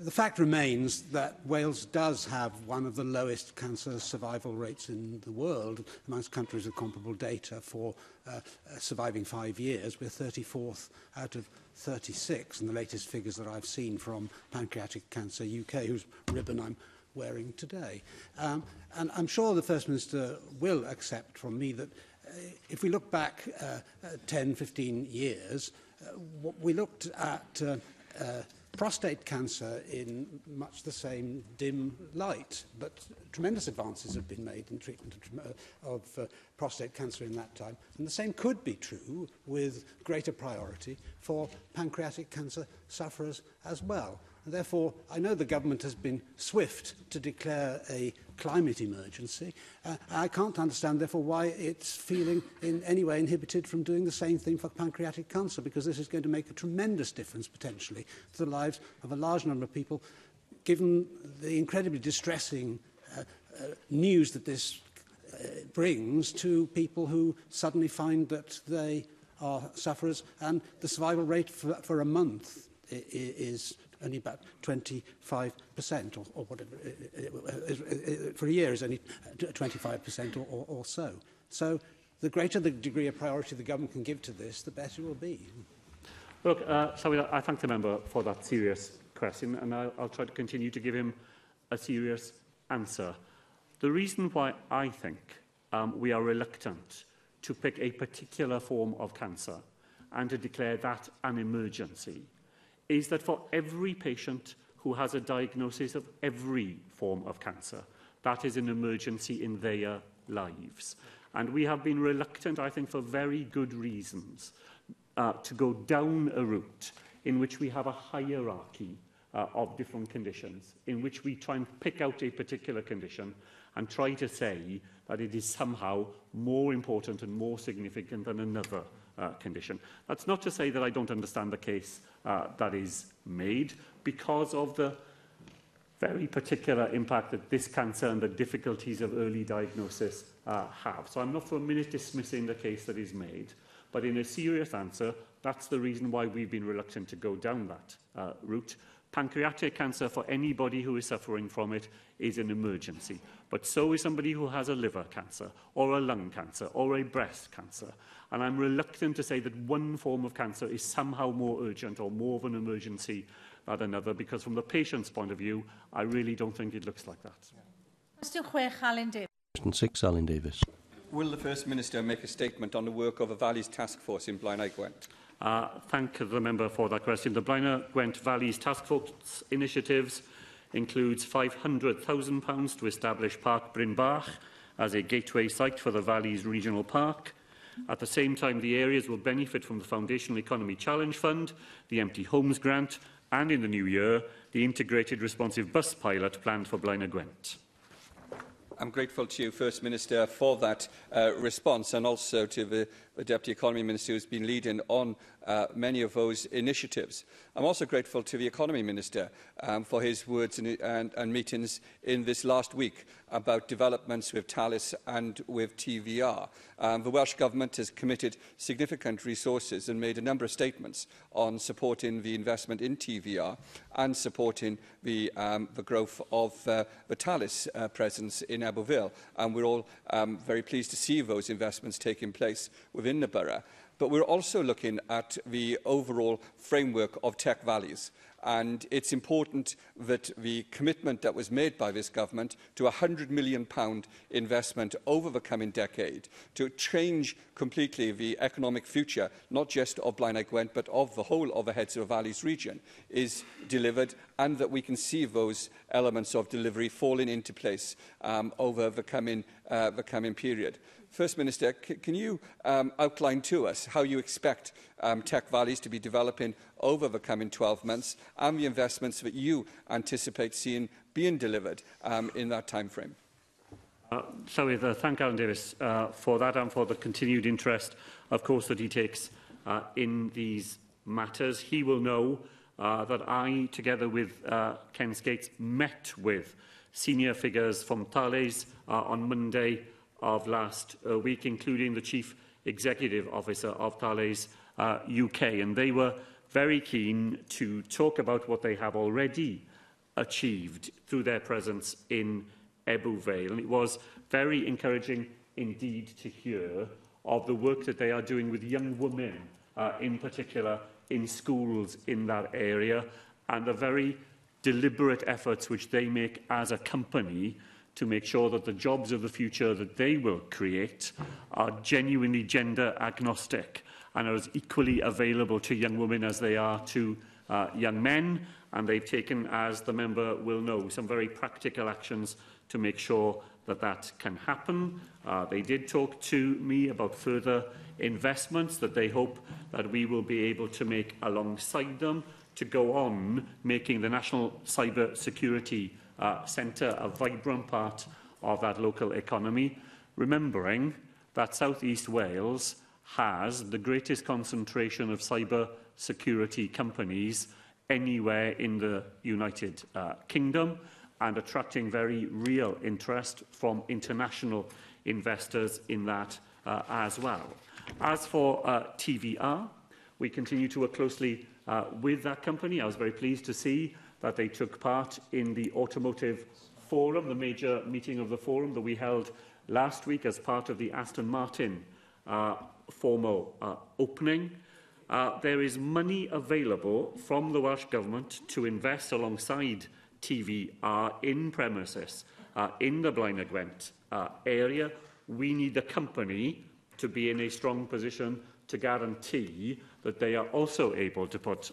the fact remains that Wales does have one of the lowest cancer survival rates in the world amongst countries with comparable data for uh, uh surviving five years. We're 34th out of 36, in the latest figures that I've seen from Pancreatic Cancer UK, whose ribbon I'm wearing today. Um, and I'm sure the First Minister will accept from me that uh, if we look back uh, uh, 10, 15 years, uh, we looked at uh, uh, prostate cancer in much the same dim light, but tremendous advances have been made in treatment of, uh, of uh, prostate cancer in that time. And the same could be true with greater priority for pancreatic cancer sufferers as well. And therefore, I know the government has been swift to declare a climate emergency. Uh, I can't understand, therefore, why it's feeling in any way inhibited from doing the same thing for pancreatic cancer, because this is going to make a tremendous difference, potentially, to the lives of a large number of people, given the incredibly distressing uh, uh, news that this uh, brings to people who suddenly find that they are sufferers, and the survival rate for, for a month is only about 25% or, or whatever, for a year is only 25% or, or, or so. So the greater the degree of priority the government can give to this, the better it will be. Look, uh, shall we, I thank the member for that serious question, and I'll, I'll try to continue to give him a serious answer. The reason why I think um, we are reluctant to pick a particular form of cancer and to declare that an emergency is that for every patient who has a diagnosis of every form of cancer, that is an emergency in their lives. And we have been reluctant, I think, for very good reasons, uh, to go down a route in which we have a hierarchy uh, of different conditions, in which we try and pick out a particular condition and try to say that it is somehow more important and more significant than another uh, condition. That's not to say that I don't understand the case uh, that is made because of the very particular impact that this cancer and the difficulties of early diagnosis uh, have. So I'm not for a minute dismissing the case that is made, but in a serious answer, that's the reason why we've been reluctant to go down that uh, route. Pancreatic cancer for anybody who is suffering from it is an emergency, but so is somebody who has a liver cancer or a lung cancer or a breast cancer. And I'm reluctant to say that one form of cancer is somehow more urgent or more of an emergency than another, because from the patient's point of view, I really don't think it looks like that. Question 6, Alan Davis. Question 6, Alan Davis. Will the First Minister make a statement on the work of a Valleys Task Force in Blaenau Gwent? Uh, thank the member for that question. The Blaenau Gwent Valleys Task Force initiatives includes £500,000 to establish Park Bryn Bach as a gateway site for the Valleys Regional Park, At the same time, the areas will benefit from the Foundational Economy Challenge Fund, the Empty Homes Grant, and in the new year, the Integrated Responsive Bus Pilot planned for Blaenau Gwent. I'm grateful to you, First Minister, for that uh, response and also to the the Deputy Economy Minister, who's been leading on uh, many of those initiatives. I'm also grateful to the Economy Minister um, for his words and, and, and meetings in this last week about developments with TALIS and with TVR. Um, the Welsh Government has committed significant resources and made a number of statements on supporting the investment in TVR and supporting the, um, the growth of uh, the TALIS uh, presence in Aberfile. And we're all um, very pleased to see those investments taking place with within the borough, but we're also looking at the overall framework of tech values. And it's important that the commitment that was made by this government to a £100 million pound investment over the coming decade to change completely the economic future, not just of Blaenau Gwent, but of the whole of the Heads of Valleys region, is delivered and that we can see those elements of delivery falling into place um, over the coming, uh, the coming period. First Minister, can you um, outline to us how you expect um, tech valleys to be developing over the coming 12 months and the investments that you anticipate seeing being delivered um, in that time frame? Uh, Llywydd, uh, thank Alan Davis uh, for that and for the continued interest, of course, that he takes uh, in these matters. He will know uh, that I, together with uh, Ken Skates, met with senior figures from Thales uh, on Monday of last uh, week, including the Chief Executive Officer of Thales uh, UK. And they were very keen to talk about what they have already achieved through their presence in Ebu Vale. And it was very encouraging indeed to hear of the work that they are doing with young women, uh, in particular in schools in that area, and the very deliberate efforts which they make as a company to make sure that the jobs of the future that they will create are genuinely gender agnostic and are as equally available to young women as they are to uh, young men. And they've taken, as the member will know, some very practical actions to make sure that that can happen. Uh, they did talk to me about further investments that they hope that we will be able to make alongside them to go on making the national cyber security uh, centre a vibrant part of that local economy, remembering that South East Wales has the greatest concentration of cyber security companies anywhere in the United uh, Kingdom and attracting very real interest from international investors in that uh, as well. As for uh, TVR, we continue to work closely uh, with that company. I was very pleased to see that they took part in the Automotive Forum, the major meeting of the Forum that we held last week as part of the Aston Martin uh, formal uh, opening. Uh, there is money available from the Welsh Government to invest alongside TVR in premises uh, in the Blaenau Gwent uh, area. We need the company to be in a strong position to guarantee that they are also able to put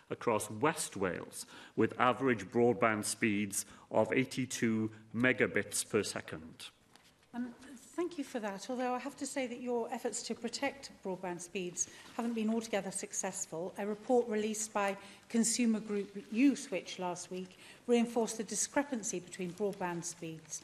across West Wales with average broadband speeds of 82 megabits per second. Um, Thank you for that, although I have to say that your efforts to protect broadband speeds haven't been altogether successful. A report released by consumer group Uswitch last week reinforced the discrepancy between broadband speeds.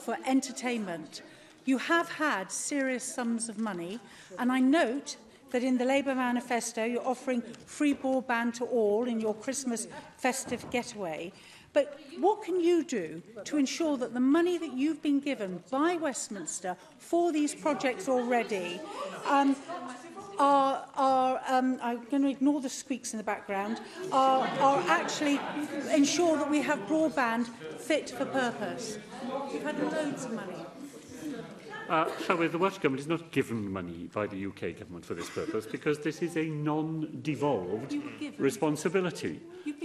for entertainment. You have had serious sums of money, and I note that in the Labour manifesto you're offering free broadband to all in your Christmas festive getaway. But what can you do to ensure that the money that you've been given by Westminster for these projects already um, are, are um, I'm going to ignore the squeaks in the background, are, are actually ensure that we have broadband fit for purpose? We've had loads of money. Uh, Llywydd, the Welsh Government is not given money by the UK Government for this purpose because this is a non-devolved responsibility.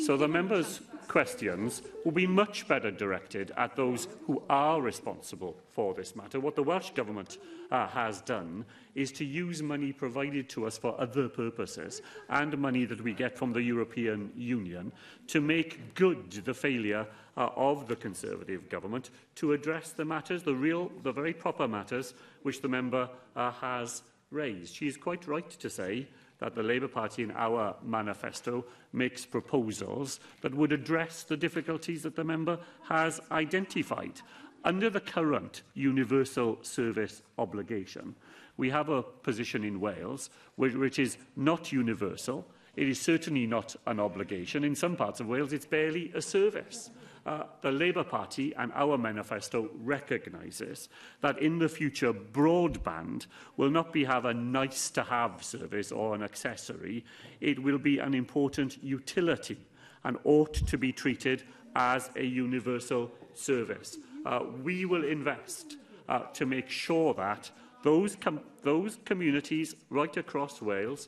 So the members questions will be much better directed at those who are responsible for this matter. What the Welsh Government uh, has done is to use money provided to us for other purposes and money that we get from the European Union to make good the failure uh, of the Conservative government to address the matters, the real, the very proper matters which the member uh, has raised. She is quite right to say that the Labour Party in our manifesto makes proposals that would address the difficulties that the member has identified. Under the current universal service obligation, we have a position in Wales which, which is not universal. It is certainly not an obligation. In some parts of Wales, it's barely a service uh, the Labour Party and our manifesto recognise this, that in the future broadband will not be have a nice-to-have service or an accessory, it will be an important utility and ought to be treated as a universal service. Uh, we will invest uh, to make sure that those, com those communities right across Wales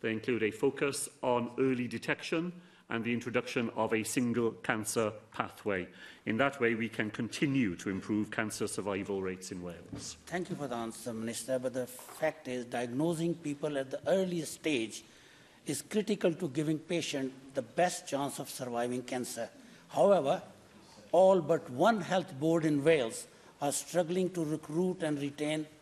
They include a focus on early detection, and the introduction of a single cancer pathway. In that way, we can continue to improve cancer survival rates in Wales. Thank you for the answer, Minister. But the fact is, diagnosing people at the earliest stage is critical to giving patients the best chance of surviving cancer. However, all but one health board in Wales are struggling to recruit and retain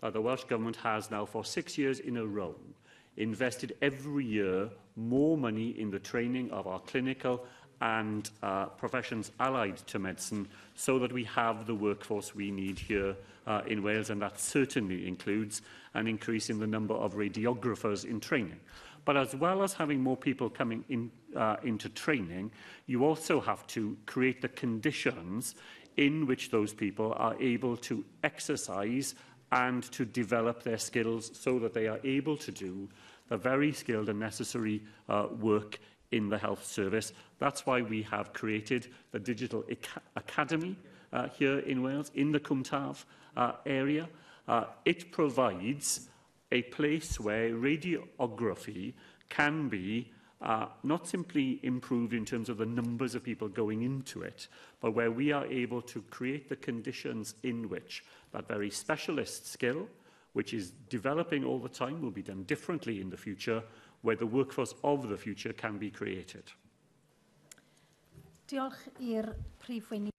that the Welsh Government has now for six years in a row invested every year more money in the training of our clinical and uh, professions allied to medicine so that we have the workforce we need here uh, in Wales, and that certainly includes an increase in the number of radiographers in training. But as well as having more people coming in, uh, into training, you also have to create the conditions in which those people are able to exercise and to develop their skills so that they are able to do the very skilled and necessary uh, work in the health service That's why we have created the Digital Academy uh, here in Wales, in the Cwmtaf uh, area. Uh, it provides a place where radiography can be uh, not simply improved in terms of the numbers of people going into it, but where we are able to create the conditions in which that very specialist skill, which is developing all the time, will be done differently in the future, where the workforce of the future can be created. Diolch i'r Prif Wyni.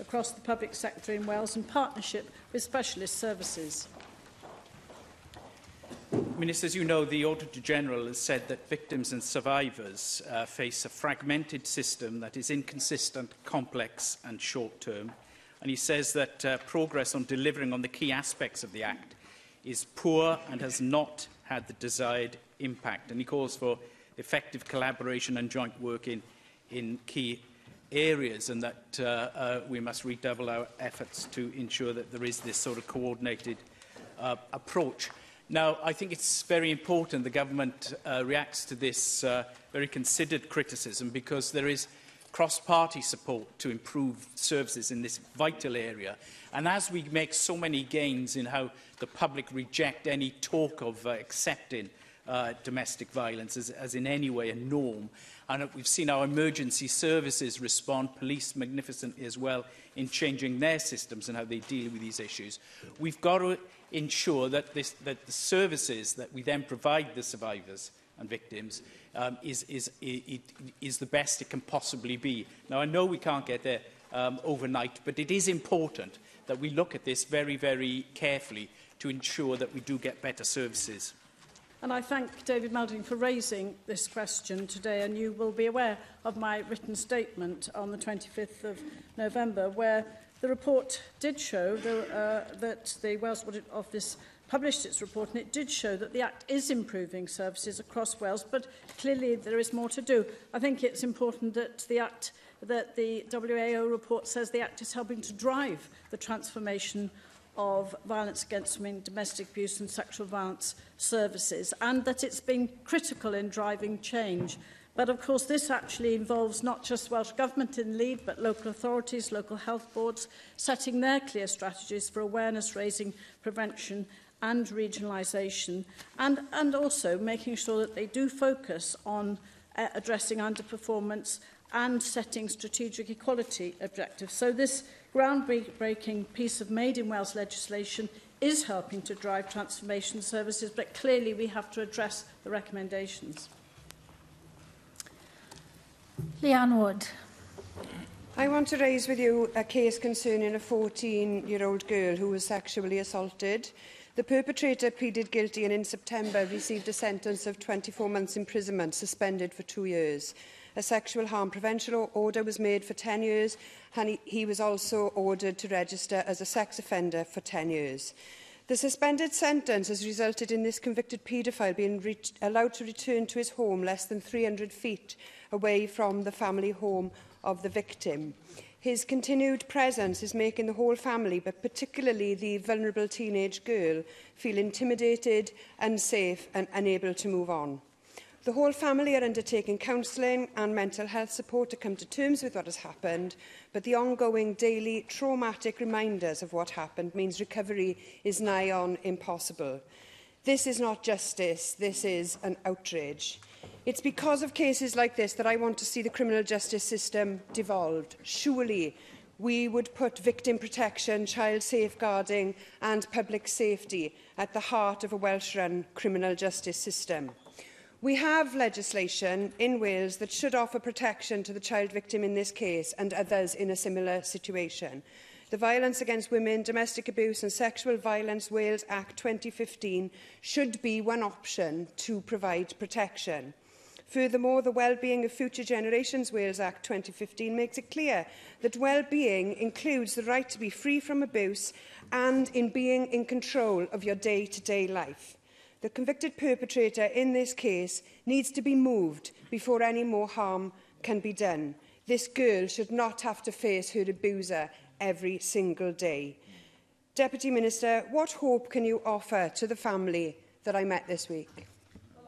across the public sector in Wales and partnership with specialist services. Minister, as you know, the Auditor General has said that victims and survivors uh, face a fragmented system that is inconsistent, complex and short-term. And he says that uh, progress on delivering on the key aspects of the Act is poor and has not had the desired impact. And he calls for effective collaboration and joint work in, in key areas and that uh, uh, we must redouble our efforts to ensure that there is this sort of coordinated uh, approach. Now, I think it's very important the government uh, reacts to this uh, very considered criticism because there is cross-party support to improve services in this vital area. And as we make so many gains in how the public reject any talk of uh, accepting uh, domestic violence as, as in any way a norm, And we've seen our emergency services respond, police magnificently as well, in changing their systems and how they deal with these issues. We've got to ensure that, this, that the services that we then provide the survivors and victims um, is, is, it, is the best it can possibly be. Now, I know we can't get there um, overnight, but it is important that we look at this very, very carefully to ensure that we do get better services. And I thank David Melding for raising this question today. And you will be aware of my written statement on the 25th of November, where the report did show the, uh, that the Wales Audit Office published its report and it did show that the Act is improving services across Wales, but clearly there is more to do. I think it's important that the Act, that the WAO report says the Act is helping to drive the transformation of violence against women, domestic abuse and sexual violence services and that it's been critical in driving change. But of course this actually involves not just Welsh Government in lead but local authorities, local health boards setting their clear strategies for awareness raising, prevention and regionalisation and, and also making sure that they do focus on uh, addressing underperformance and setting strategic equality objectives. So this groundbreaking piece of Made in Wales legislation is helping to drive transformation services, but clearly we have to address the recommendations. Leanne Wood. I want to raise with you a case concerning a 14-year-old girl who was sexually assaulted. The perpetrator pleaded guilty and in September received a sentence of 24 months imprisonment, suspended for two years. A sexual harm prevention order was made for 10 years and he, he was also ordered to register as a sex offender for 10 years. The suspended sentence has resulted in this convicted paedophile being allowed to return to his home less than 300 feet away from the family home of the victim. His continued presence is making the whole family, but particularly the vulnerable teenage girl, feel intimidated, unsafe and unable to move on. The whole family are undertaking counselling and mental health support to come to terms with what has happened, but the ongoing daily traumatic reminders of what happened means recovery is nigh on impossible. This is not justice, this is an outrage. It's because of cases like this that I want to see the criminal justice system devolved. Surely we would put victim protection, child safeguarding and public safety at the heart of a Welsh-run criminal justice system. We have legislation in Wales that should offer protection to the child victim in this case and others in a similar situation. The Violence Against Women, Domestic Abuse and Sexual Violence Wales Act 2015 should be one option to provide protection. Furthermore, the Wellbeing of Future Generations Wales Act 2015 makes it clear that well-being includes the right to be free from abuse and in being in control of your day-to-day -day life. The convicted perpetrator in this case needs to be moved before any more harm can be done. This girl should not have to face her abuser every single day. Deputy Minister, what hope can you offer to the family that I met this week?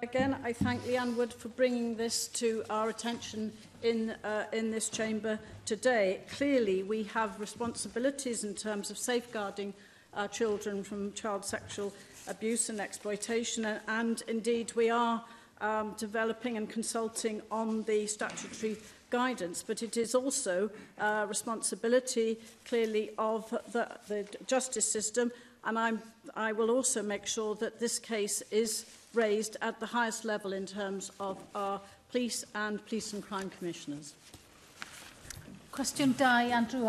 Again, I thank Leanne Wood for bringing this to our attention in, uh, in this chamber today. Clearly, we have responsibilities in terms of safeguarding our children from child sexual abuse abuse and exploitation. And, and indeed, we are um, developing and consulting on the statutory guidance, but it is also uh, responsibility clearly of the, the justice system. And I'm, I will also make sure that this case is raised at the highest level in terms of our police and police and crime commissioners. Question 2, Andrew.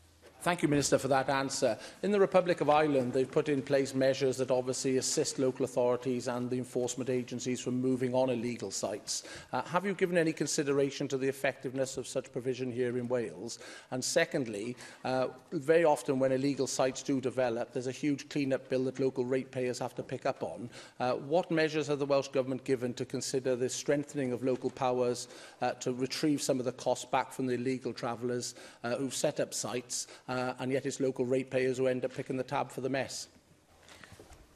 Thank you, Minister, for that answer. In the Republic of Ireland, they've put in place measures that obviously assist local authorities and the enforcement agencies from moving on illegal sites. Uh, have you given any consideration to the effectiveness of such provision here in Wales? And secondly, uh, very often when illegal sites do develop, there's a huge clean-up bill that local ratepayers have to pick up on. Uh, what measures has the Welsh Government given to consider the strengthening of local powers uh, to retrieve some of the costs back from the illegal travellers uh, who've set up sites uh, and yet it's local ratepayers who end up picking the tab for the mess.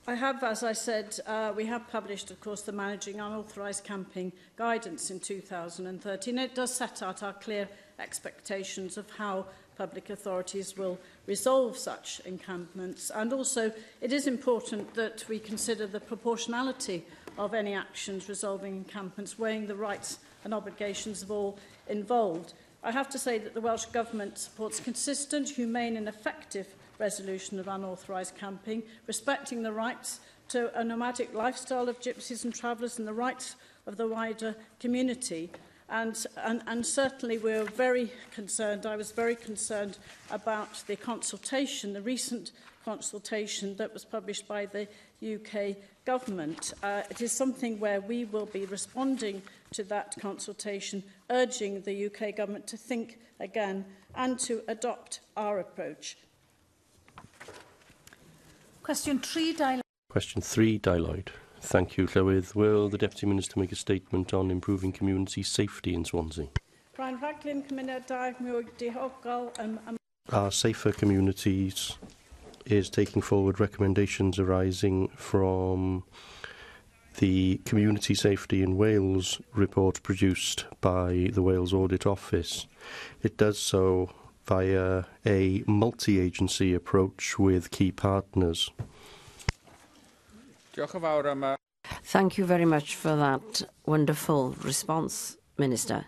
I have, as I said, uh, we have published, of course, the Managing Unauthorised Camping Guidance in 2013. It does set out our clear expectations of how public authorities will resolve such encampments. And also, it is important that we consider the proportionality of any actions resolving encampments, weighing the rights and obligations of all involved. I have to say that the Welsh Government supports consistent, humane and effective resolution of unauthorised camping, respecting the rights to a nomadic lifestyle of gypsies and travellers and the rights of the wider community. And, and, and certainly we were very concerned, I was very concerned about the consultation, the recent consultation that was published by the UK government. Uh, it is something where we will be responding to that consultation, urging the UK government to think again and to adopt our approach. Question 3, dialogue. Question 3, dialogue. Thank you, Llywydd. Will the Deputy Minister make a statement on improving community safety in Swansea? Brian Raglin, cymunedau mwy diogol am... Um, am um, Our Safer Communities is taking forward recommendations arising from the Community Safety in Wales report produced by the Wales Audit Office. It does so via a multi agency approach with key partners. Uh, Thank you very much for that wonderful response, Minister.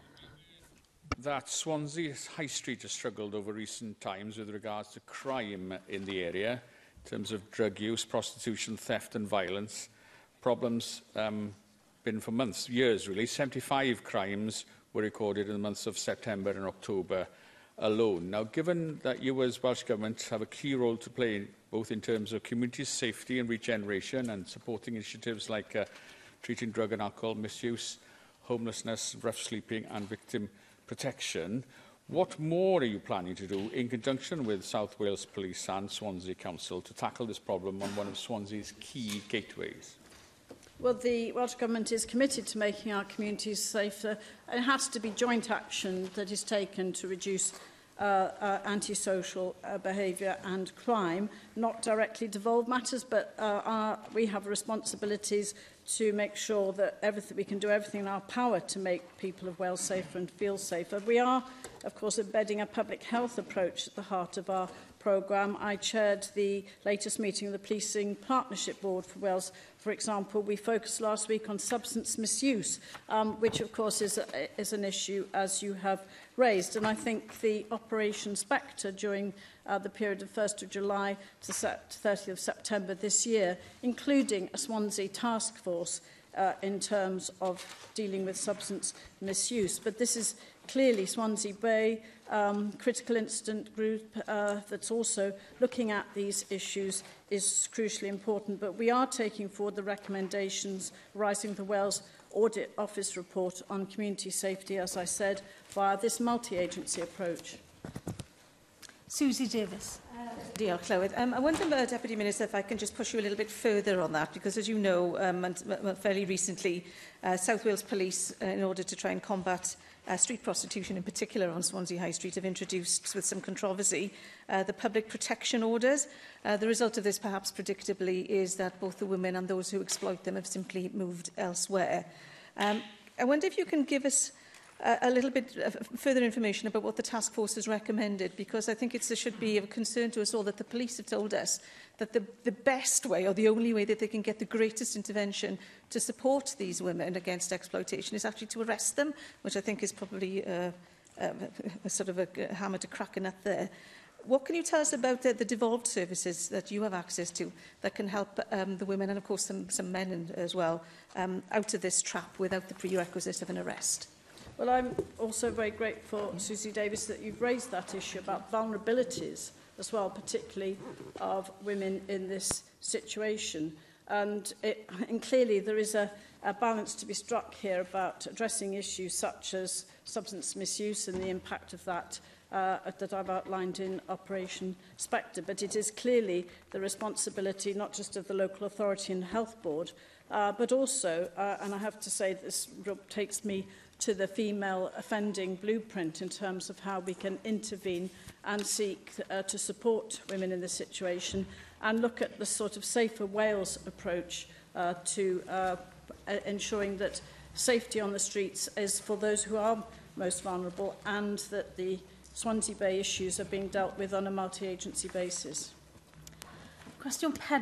That Swansea High Street has struggled over recent times with regards to crime in the area, in terms of drug use, prostitution, theft, and violence. problem's um, been for months, years really. 75 crimes were recorded in the months of September and October alone. Now, given that you as Welsh Government have a key role to play both in terms of community safety and regeneration and supporting initiatives like uh, treating drug and alcohol misuse, homelessness, rough sleeping and victim protection, what more are you planning to do in conjunction with South Wales Police and Swansea Council to tackle this problem on one of Swansea's key gateways? Well, the Welsh Government is committed to making our communities safer. It has to be joint action that is taken to reduce uh, uh, antisocial uh, behaviour and crime, not directly devolve matters, but uh, our, we have responsibilities to make sure that everything, we can do everything in our power to make people of Wales safer and feel safer. We are of course, embedding a public health approach at the heart of our programme. I chaired the latest meeting of the Policing Partnership Board for Wales. For example, we focused last week on substance misuse, um, which, of course, is, a, is an issue, as you have raised. And I think the Operation Spectre during uh, the period of 1st of July to 30th of September this year, including a Swansea task force uh, in terms of dealing with substance misuse. But this is clearly Swansea Bay um, critical incident group uh, that's also looking at these issues is crucially important. But we are taking forward the recommendations rising the Wales Audit Office report on community safety, as I said, via this multi-agency approach. Susie Davis. Uh, Deal, Clywed. Um, I wonder, uh, Deputy Minister, if I can just push you a little bit further on that, because as you know, um, and, fairly recently, uh, South Wales Police, uh, in order to try and combat uh, street prostitution in particular on Swansea High Street have introduced with some controversy uh, the public protection orders. Uh, the result of this perhaps predictably is that both the women and those who exploit them have simply moved elsewhere. Um, I wonder if you can give us a, little bit further information about what the task force has recommended, because I think it should be of concern to us all that the police have told us that the, the best way or the only way that they can get the greatest intervention to support these women against exploitation is actually to arrest them, which I think is probably uh, uh, a sort of a hammer to crack a nut there. what can you tell us about the, the devolved services that you have access to that can help um, the women and of course some, some men as well um, out of this trap without the prerequisite of an arrest? Well, I'm also very grateful, Susie Davis, that you've raised that issue about vulnerabilities as well, particularly of women in this situation. And, it, and clearly there is a, a balance to be struck here about addressing issues such as substance misuse and the impact of that uh, that I've outlined in Operation Spectre. But it is clearly the responsibility not just of the local authority and health board, uh, but also, uh, and I have to say this takes me to the female offending blueprint in terms of how we can intervene and seek uh, to support women in this situation and look at the sort of safer Wales approach uh, to uh, e-, ensuring that safety on the streets is for those who are most vulnerable and that the Swansea Bay issues are being dealt with on a multi-agency basis. Question 4,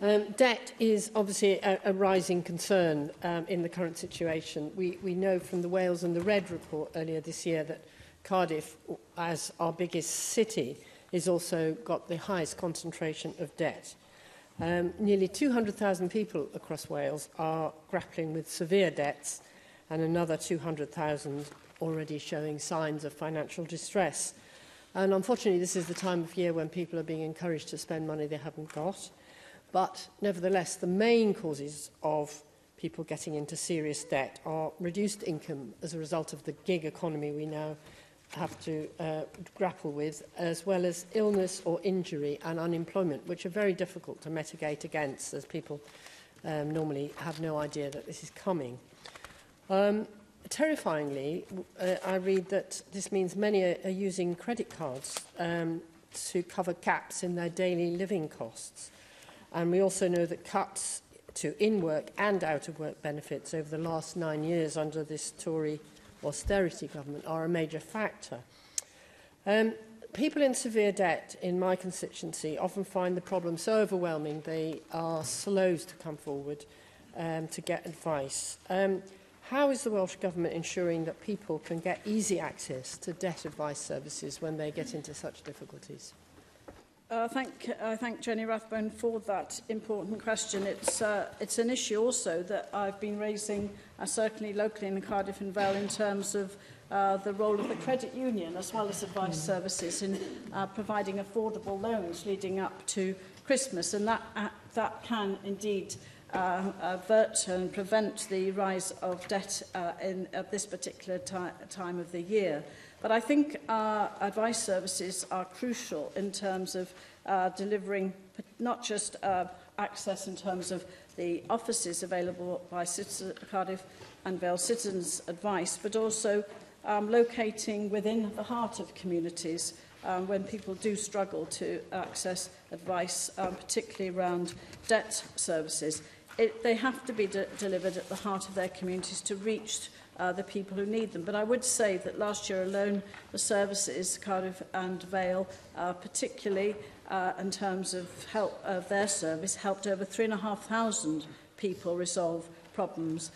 Um, debt is obviously a, a rising concern um, in the current situation. We, we know from the Wales and the Red report earlier this year that Cardiff, as our biggest city, is also got the highest concentration of debt. Um, nearly 200,000 people across Wales are grappling with severe debts and another 200,000 already showing signs of financial distress. And unfortunately, this is the time of year when people are being encouraged to spend money they haven't got. But nevertheless, the main causes of people getting into serious debt are reduced income as a result of the gig economy we now have have to uh, grapple with, as well as illness or injury and unemployment, which are very difficult to mitigate against, as people um, normally have no idea that this is coming. Um, terrifyingly, uh, I read that this means many are, are using credit cards um, to cover gaps in their daily living costs. And we also know that cuts to in-work and out-of-work benefits over the last nine years under this Tory austerity government are a major factor. Um, people in severe debt in my constituency often find the problem so overwhelming they are slow to come forward um, to get advice. Um, how is the Welsh Government ensuring that people can get easy access to debt advice services when they get into such difficulties? I uh, thank, I thank Jenny Rathbone for that important question. It's, uh, it's an issue also that I've been raising, uh, certainly locally in Cardiff and Vale, in terms of uh, the role of the credit union as well as advice services in uh, providing affordable loans leading up to Christmas. And that, uh, that can indeed uh, avert and prevent the rise of debt uh, in, at this particular time of the year. Uh, But I think our advice services are crucial in terms of uh, delivering not just uh, access in terms of the offices available by Citizen, Cardiff and Vale Citizens Advice, but also um, locating within the heart of communities um, when people do struggle to access advice, um, particularly around debt services. It, they have to be de delivered at the heart of their communities to reach uh, the people who need them. But I would say that last year alone, the services, Cardiff and Vale, uh, particularly uh, in terms of help of their service, helped over 3,500 people resolve problems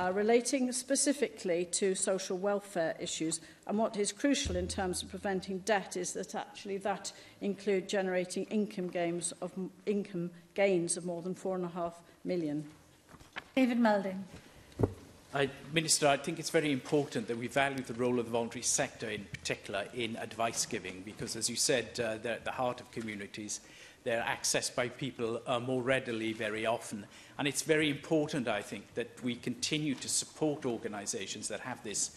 uh, relating specifically to social welfare issues. And what is crucial in terms of preventing debt is that actually that include generating income gains of income gains of more than four and a half million. David Melding. I, Minister, I think it's very important that we value the role of the voluntary sector in particular in advice giving because, as you said, uh, they're at the heart of communities. They're accessed by people uh, more readily very often. And it's very important, I think, that we continue to support organisations that have this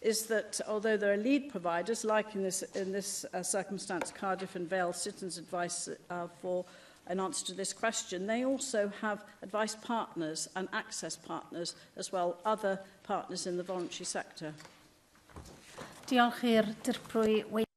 is that although there are lead providers, like in this, in this uh, circumstance Cardiff and Vale Citizens Advice uh, for in answer to this question, they also have advice partners and access partners, as well other partners in the voluntary sector. Thank